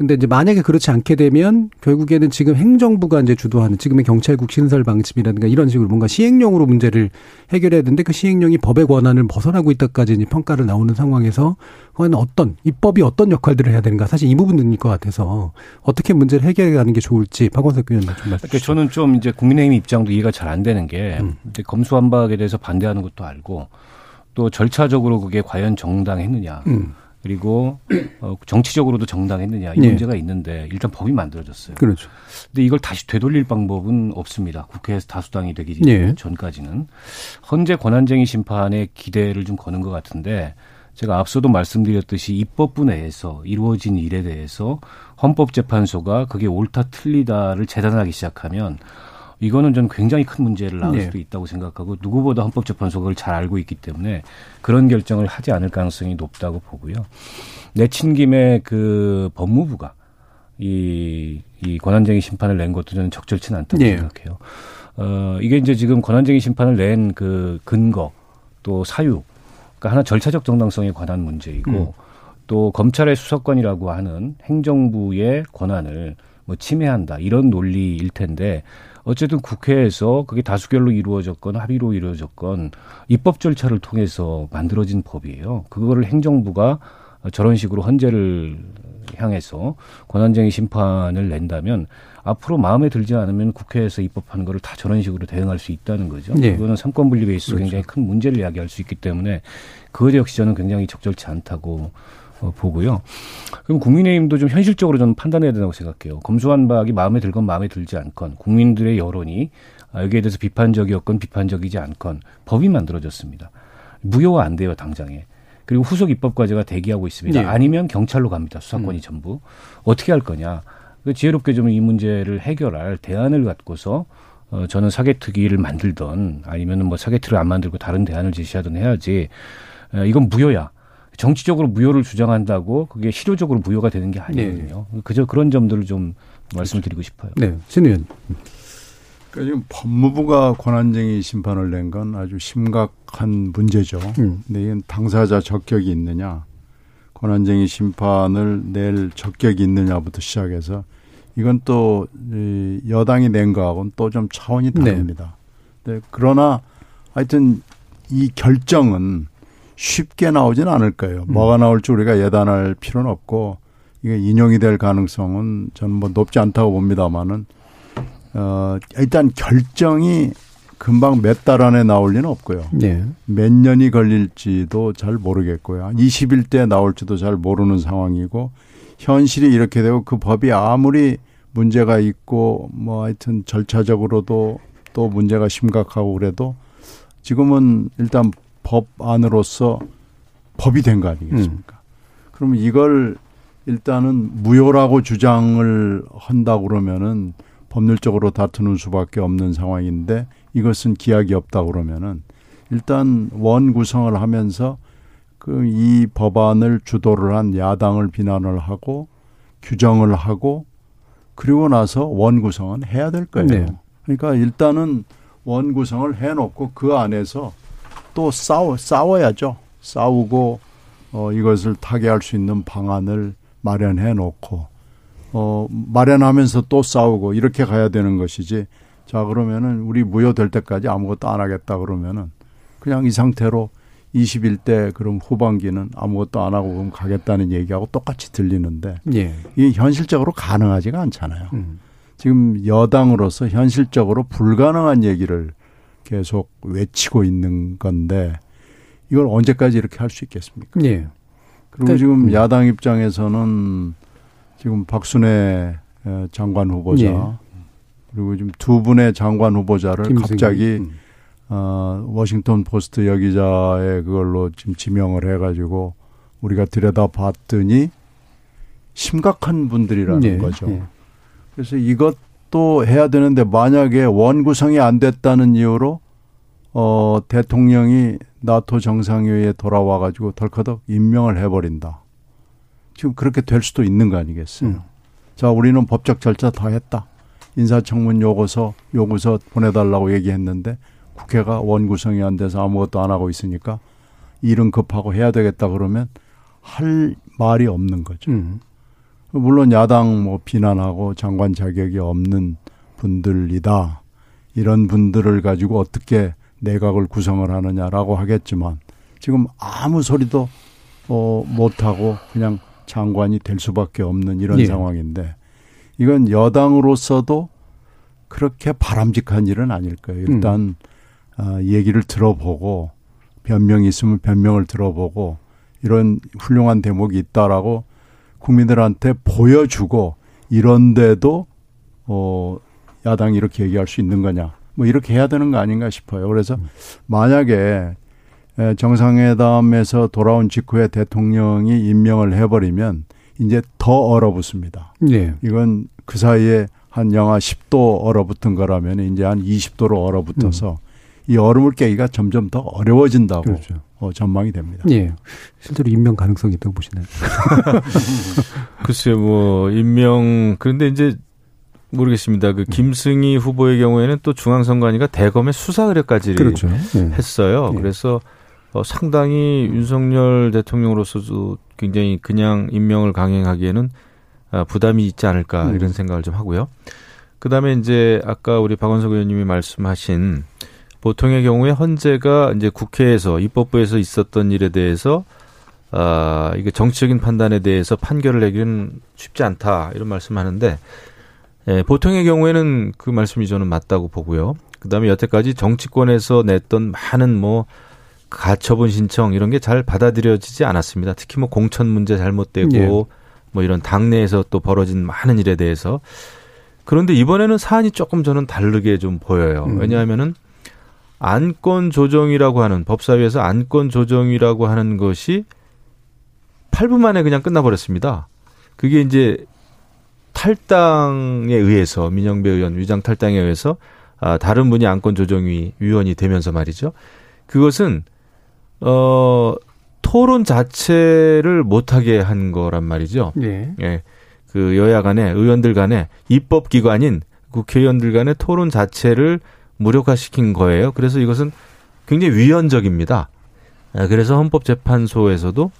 Speaker 1: 근데 이제 만약에 그렇지 않게 되면 결국에는 지금 행정부가 이제 주도하는 지금의 경찰국 신설 방침이라든가 이런 식으로 뭔가 시행령으로 문제를 해결해야 되는데 그 시행령이 법의 권한을 벗어나고 있다까지 이제 평가를 나오는 상황에서 그건 어떤 입법이 어떤 역할들을 해야 되는가 사실 이 부분일 것 같아서 어떻게 문제를 해결해 가는 게 좋을지 박원석 의원님 좀 말씀.
Speaker 10: 그러니까 저는 좀 이제 국민의힘 입장도 이해가 잘 안 되는 게 음. 검수완박에 대해서 반대하는 것도 알고 또 절차적으로 그게 과연 정당했느냐. 음. 그리고 어, 정치적으로도 정당했느냐 이 네. 문제가 있는데 일단 법이 만들어졌어요.
Speaker 1: 그렇죠.
Speaker 10: 근데 이걸 다시 되돌릴 방법은 없습니다. 국회에서 다수당이 되기 네. 전까지는 헌재 권한쟁의 심판에 기대를 좀 거는 것 같은데 제가 앞서도 말씀드렸듯이 입법부 내에서 이루어진 일에 대해서 헌법재판소가 그게 옳다 틀리다를 재단하기 시작하면 이거는 좀 굉장히 큰 문제를 낳을 네. 수도 있다고 생각하고 누구보다 헌법재판소가 그걸 잘 알고 있기 때문에 그런 결정을 하지 않을 가능성이 높다고 보고요. 내친 김에 그 법무부가 이, 이 권한쟁의 심판을 낸 것도 저는 적절치는 않다고 네. 생각해요. 어, 이게 이제 지금 권한쟁의 심판을 낸 그 근거 또 사유, 그러니까 하나 절차적 정당성에 관한 문제이고 음. 또 검찰의 수사권이라고 하는 행정부의 권한을 뭐 침해한다 이런 논리일 텐데 어쨌든 국회에서 그게 다수결로 이루어졌건 합의로 이루어졌건 입법 절차를 통해서 만들어진 법이에요. 그거를 행정부가 저런 식으로 헌재를 향해서 권한쟁의 심판을 낸다면 앞으로 마음에 들지 않으면 국회에서 입법하는 거를 다 저런 식으로 대응할 수 있다는 거죠. 네. 그거는 삼권 분립에 있어서 그렇죠. 굉장히 큰 문제를 야기할 수 있기 때문에 그것 역시 저는 굉장히 적절치 않다고 어, 보고요. 그럼 국민의힘도 좀 현실적으로 좀 판단해야 된다고 생각해요. 검수완박이 마음에 들건 마음에 들지 않건 국민들의 여론이 여기에 대해서 비판적이었건 비판적이지 않건 법이 만들어졌습니다. 무효가 안 돼요 당장에. 그리고 후속 입법 과제가 대기하고 있습니다. 네. 아니면 경찰로 갑니다. 수사권이 음. 전부 어떻게 할 거냐. 그 지혜롭게 좀 이 문제를 해결할 대안을 갖고서 어, 저는 사개특위를 만들던 아니면은 뭐 사개특위를 안 만들고 다른 대안을 제시하든 해야지. 어, 이건 무효야. 정치적으로 무효를 주장한다고 그게 실효적으로 무효가 되는 게 아니거든요. 네. 그저 그런 점들을 좀 말씀을 드리고 싶어요.
Speaker 1: 네, 신 의원.
Speaker 9: 그러니까 지금 법무부가 권한쟁의 심판을 낸 건 아주 심각한 문제죠. 음. 근데 이건 당사자 적격이 있느냐, 권한쟁의 심판을 낼 적격이 있느냐부터 시작해서 이건 또 여당이 낸 거하고는 또 좀 차원이 네. 다릅니다. 네. 네. 그러나 하여튼 이 결정은 쉽게 나오지는 않을 거예요. 음. 뭐가 나올지 우리가 예단할 필요는 없고 이게 인용이 될 가능성은 저는 뭐 높지 않다고 봅니다만은 어 일단 결정이 금방 몇 달 안에 나올 리는 없고요. 네. 몇 년이 걸릴지도 잘 모르겠고요. 20일때 나올지도 잘 모르는 상황이고 현실이 이렇게 되고 그 법이 아무리 문제가 있고 뭐 하여튼 절차적으로도 또 문제가 심각하고 그래도 지금은 일단 법 안으로서 법이 된 거 아니겠습니까? 음. 그러면 이걸 일단은 무효라고 주장을 한다고 그러면은 법률적으로 다투는 수밖에 없는 상황인데 이것은 기약이 없다 그러면은 일단 원 구성을 하면서 그 이 법안을 주도를 한 야당을 비난을 하고 규정을 하고 그리고 나서 원 구성은 해야 될 거예요. 네. 그러니까 일단은 원 구성을 해놓고 그 안에서 또 싸워 싸워야죠. 싸우고 어 이것을 타개할 수 있는 방안을 마련해 놓고 어 마련하면서 또 싸우고 이렇게 가야 되는 것이지 자, 그러면은 우리 무효될 때까지 아무것도 안 하겠다 그러면은 그냥 이 상태로 21대 그럼 후반기는 아무것도 안 하고 그럼 가겠다는 얘기하고 똑같이 들리는데 예. 이게 현실적으로 가능하지가 않잖아요. 음. 지금 여당으로서 현실적으로 불가능한 얘기를 계속 외치고 있는 건데 이걸 언제까지 이렇게 할 수 있겠습니까? 예. 그리고 그러니까, 지금 음. 야당 입장에서는 지금 박순애 장관 후보자 예. 그리고 지금 두 분의 장관 후보자를 김승희. 갑자기 음. 어, 워싱턴 포스트 여기자의 그걸로 지금 지명을 해가지고 우리가 들여다 봤더니 심각한 분들이라는 네, 거죠. 네. 그래서 이것 도 해야 되는데 만약에 원구성이 안 됐다는 이유로 어, 대통령이 나토 정상회의에 돌아와 가지고 덜커덕 임명을 해 버린다. 지금 그렇게 될 수도 있는 거 아니겠어요? 음. 자, 우리는 법적 절차 다 했다. 인사청문 요구서 요구서 보내 달라고 얘기했는데 국회가 원구성이 안 돼서 아무것도 안 하고 있으니까 일은 급하고 해야 되겠다 그러면 할 말이 없는 거죠. 음. 물론 야당 뭐 비난하고 장관 자격이 없는 분들이다. 이런 분들을 가지고 어떻게 내각을 구성을 하느냐라고 하겠지만 지금 아무 소리도 어 못하고 그냥 장관이 될 수밖에 없는 이런 예. 상황인데 이건 여당으로서도 그렇게 바람직한 일은 아닐 거예요. 일단 음. 어, 얘기를 들어보고 변명이 있으면 변명을 들어보고 이런 훌륭한 대목이 있다라고 국민들한테 보여주고 이런데도 어 야당이 이렇게 얘기할 수 있는 거냐 뭐 이렇게 해야 되는 거 아닌가 싶어요. 그래서 음. 만약에 정상회담에서 돌아온 직후에 대통령이 임명을 해버리면 이제 더 얼어붙습니다. 네. 이건 그 사이에 한 영하 10도 얼어붙은 거라면 이제 한 20도로 얼어붙어서 음. 이 얼음을 깨기가 점점 더 어려워진다고 그렇죠. 어, 전망이 됩니다.
Speaker 1: 예. 실제로 임명 가능성이 있다고 보시나요?
Speaker 8: 글쎄요, 뭐, 임명, 그런데 이제 모르겠습니다. 그 김승희 후보의 경우에는 또 중앙선관위가 대검의 수사 의뢰까지 그렇죠. 예. 했어요. 예. 그래서 어, 상당히 윤석열 대통령으로서도 굉장히 그냥 임명을 강행하기에는 아, 부담이 있지 않을까 음. 이런 생각을 좀 하고요. 그 다음에 이제 아까 우리 박원석 의원님이 말씀하신 보통의 경우에 헌재가 이제 국회에서 입법부에서 있었던 일에 대해서 아 이게 정치적인 판단에 대해서 판결을 내기는 쉽지 않다 이런 말씀하는데 예, 보통의 경우에는 그 말씀이 저는 맞다고 보고요. 그다음에 여태까지 정치권에서 냈던 많은 뭐 가처분 신청 이런 게 잘 받아들여지지 않았습니다. 특히 뭐 공천 문제 잘못되고 예. 뭐 이런 당내에서 또 벌어진 많은 일에 대해서 그런데 이번에는 사안이 조금 저는 다르게 좀 보여요. 음. 왜냐하면은 안건 조정이라고 하는 법사위에서 안건 조정이라고 하는 것이 8분 만에 그냥 끝나버렸습니다. 그게 이제 탈당에 의해서 민영배 의원 위장 탈당에 의해서 아, 다른 분이 안건 조정위 위원이 되면서 말이죠. 그것은 어 토론 자체를 못하게 한 거란 말이죠. 네. 예. 그 여야 간에 의원들 간에 입법 기관인 국회의원들 간의 토론 자체를 무력화시킨 거예요. 그래서 이것은 굉장히 위헌적입니다. 아, 그래서 헌법재판소에서도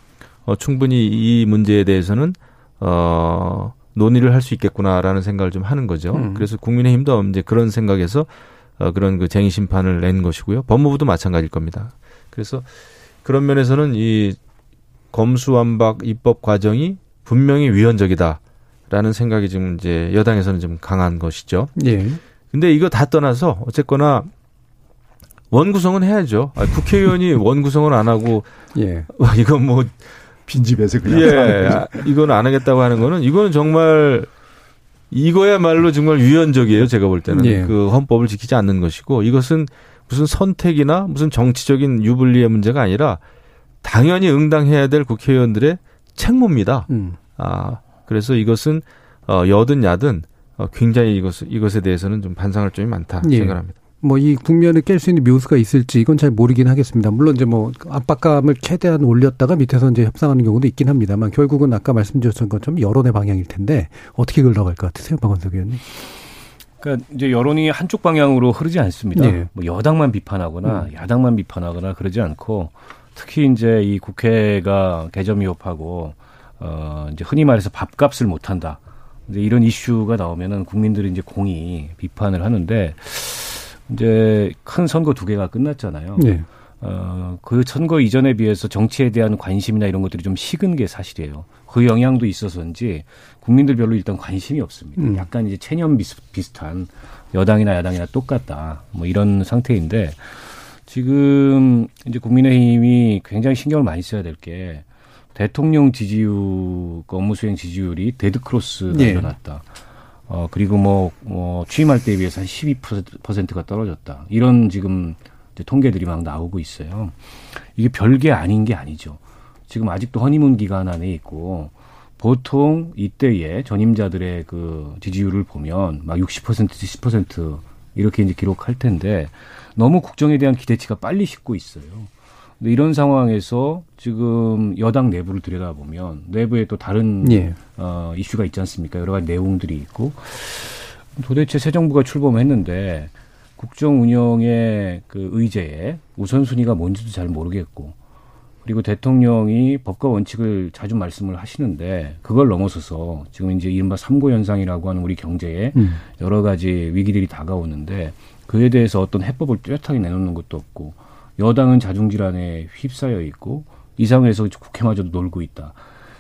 Speaker 8: 어, 충분히 이 문제에 대해서는 어, 논의를 할 수 있겠구나라는 생각을 좀 하는 거죠. 음. 그래서 국민의힘도 이제 그런 생각에서 어, 그런 그 쟁의 심판을 낸 것이고요. 법무부도 마찬가지일 겁니다. 그래서 그런 면에서는 이 검수완박 입법 과정이 분명히 위헌적이다라는 생각이 지금 이제 여당에서는 좀 강한 것이죠. 예. 근데 이거 다 떠나서 어쨌거나 원구성은 해야죠. 아, 국회의원이 원구성을 안 하고 예. 이건 뭐
Speaker 9: 빈집에서 그냥
Speaker 8: 예. 아, 이건 안 하겠다고 하는 거는 이거는 정말 이거야말로 정말 위헌적이에요. 제가 볼 때는 예. 그 헌법을 지키지 않는 것이고 이것은 무슨 선택이나 무슨 정치적인 유불리의 문제가 아니라 당연히 응당해야 될 국회의원들의 책무입니다. 음. 아 그래서 이것은 어 여든 야든 어 굉장히 이것 이것에 대해서는 좀 반성할 점이 많다 예. 생각합니다.
Speaker 1: 뭐 이 국면을 깰 수 있는 묘수가 있을지 이건 잘 모르긴 하겠습니다. 물론 이제 뭐 압박감을 최대한 올렸다가 밑에서 이제 협상하는 경우도 있긴 합니다만 결국은 아까 말씀드렸던 것처럼 여론의 방향일 텐데 어떻게 흘러갈 것 같으세요, 박원석 의원님?
Speaker 10: 그러니까 이제 여론이 한쪽 방향으로 흐르지 않습니다. 네. 뭐 여당만 비판하거나 음. 야당만 비판하거나 그러지 않고 특히 이제 이 국회가 개점 위협하고 어 이제 흔히 말해서 밥값을 못 한다. 이제 이런 이슈가 나오면은 국민들이 이제 공이 비판을 하는데 이제 큰 선거 두 개가 끝났잖아요. 네. 어, 그 선거 이전에 비해서 정치에 대한 관심이나 이런 것들이 좀 식은 게 사실이에요. 그 영향도 있어서인지 국민들 별로 일단 관심이 없습니다. 음. 약간 이제 체념 비슷 한 여당이나 야당이나 똑같다. 뭐 이런 상태인데 지금 이제 국민의힘이 굉장히 신경을 많이 써야 될 게 대통령 지지율, 업무 수행 지지율이 dead cross가 네. 일어났다. 어, 그리고 뭐, 뭐, 취임할 때에 비해서 한 12%가 떨어졌다. 이런 지금 통계들이 막 나오고 있어요. 이게 별게 아닌 게 아니죠. 지금 아직도 허니문 기간 안에 있고, 보통 이때에 전임자들의 그 지지율을 보면 막 60%, 70% 이렇게 이제 기록할 텐데, 너무 국정에 대한 기대치가 빨리 식고 있어요. 근데 이런 상황에서 지금 여당 내부를 들여다보면 내부에 또 다른 예. 어, 이슈가 있지 않습니까? 여러 가지 내용들이 있고 도대체 새 정부가 출범했는데 국정 운영의 그 의제에 우선순위가 뭔지도 잘 모르겠고 그리고 대통령이 법과 원칙을 자주 말씀을 하시는데 그걸 넘어서서 지금 이제 이른바 삼고 현상이라고 하는 우리 경제에 음. 여러 가지 위기들이 다가오는데 그에 대해서 어떤 해법을 뚜렷하게 내놓는 것도 없고 여당은 자중질환에 휩싸여 있고 이상해서 국회마저도 놀고 있다.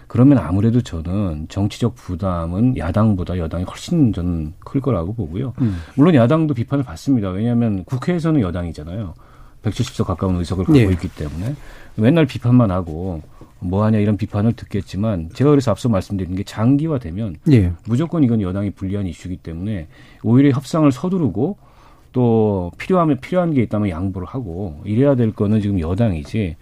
Speaker 10: 그러면 아무래도 저는 정치적 부담은 야당보다 여당이 훨씬 저는 클 거라고 보고요. 음. 물론 야당도 비판을 받습니다. 왜냐하면 국회에서는 여당이잖아요. 170석 가까운 의석을 갖고 네. 있기 때문에 맨날 비판만 하고 뭐 하냐 이런 비판을 듣겠지만 제가 그래서 앞서 말씀드린 게 장기화되면 네. 무조건 이건 여당이 불리한 이슈이기 때문에 오히려 협상을 서두르고 또 필요하면 필요한 게 있다면 양보를 하고 이래야 될 거는 지금 여당이지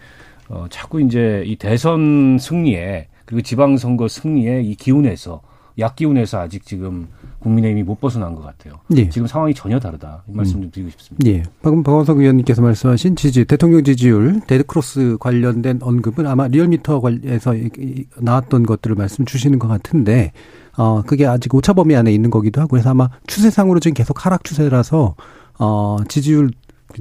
Speaker 10: 어 자꾸 이제 이 대선 승리에 그리고 지방선거 승리에 이 기운에서 약기운에서 아직 지금 국민의힘이 못 벗어난 것 같아요. 예. 지금 상황이 전혀 다르다. 이 말씀 좀 드리고 싶습니다.
Speaker 1: 예. 방금 박원석 의원님께서 말씀하신 지지, 대통령 지지율, dead cross 관련된 언급은 아마 리얼미터에서 나왔던 것들을 말씀 주시는 것 같은데, 어, 그게 아직 오차 범위 안에 있는 거기도 하고, 그래서 아마 추세상으로 지금 계속 하락 추세라서, 어, 지지율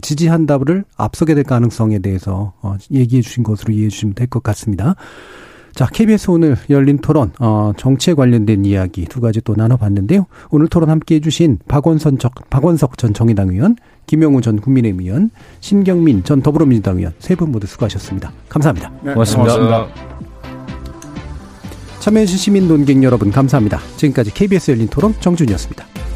Speaker 1: 지지한다를 앞서게 될 가능성에 대해서 어, 얘기해 주신 것으로 이해해 주시면 될 것 같습니다. 자, KBS 오늘 열린 토론, 어, 정치에 관련된 이야기 두 가지 또 나눠봤는데요. 오늘 토론 함께 해주신 박원석, 박원석 전 정의당 의원, 김영우 전 국민의힘 의원, 신경민 전 더불어민주당 의원 세 분 모두 수고하셨습니다. 감사합니다.
Speaker 8: 네, 고맙습니다. 고맙습니다.
Speaker 1: 참여해주신 시민 논객 여러분 감사합니다. 지금까지 KBS 열린 토론 정준이었습니다.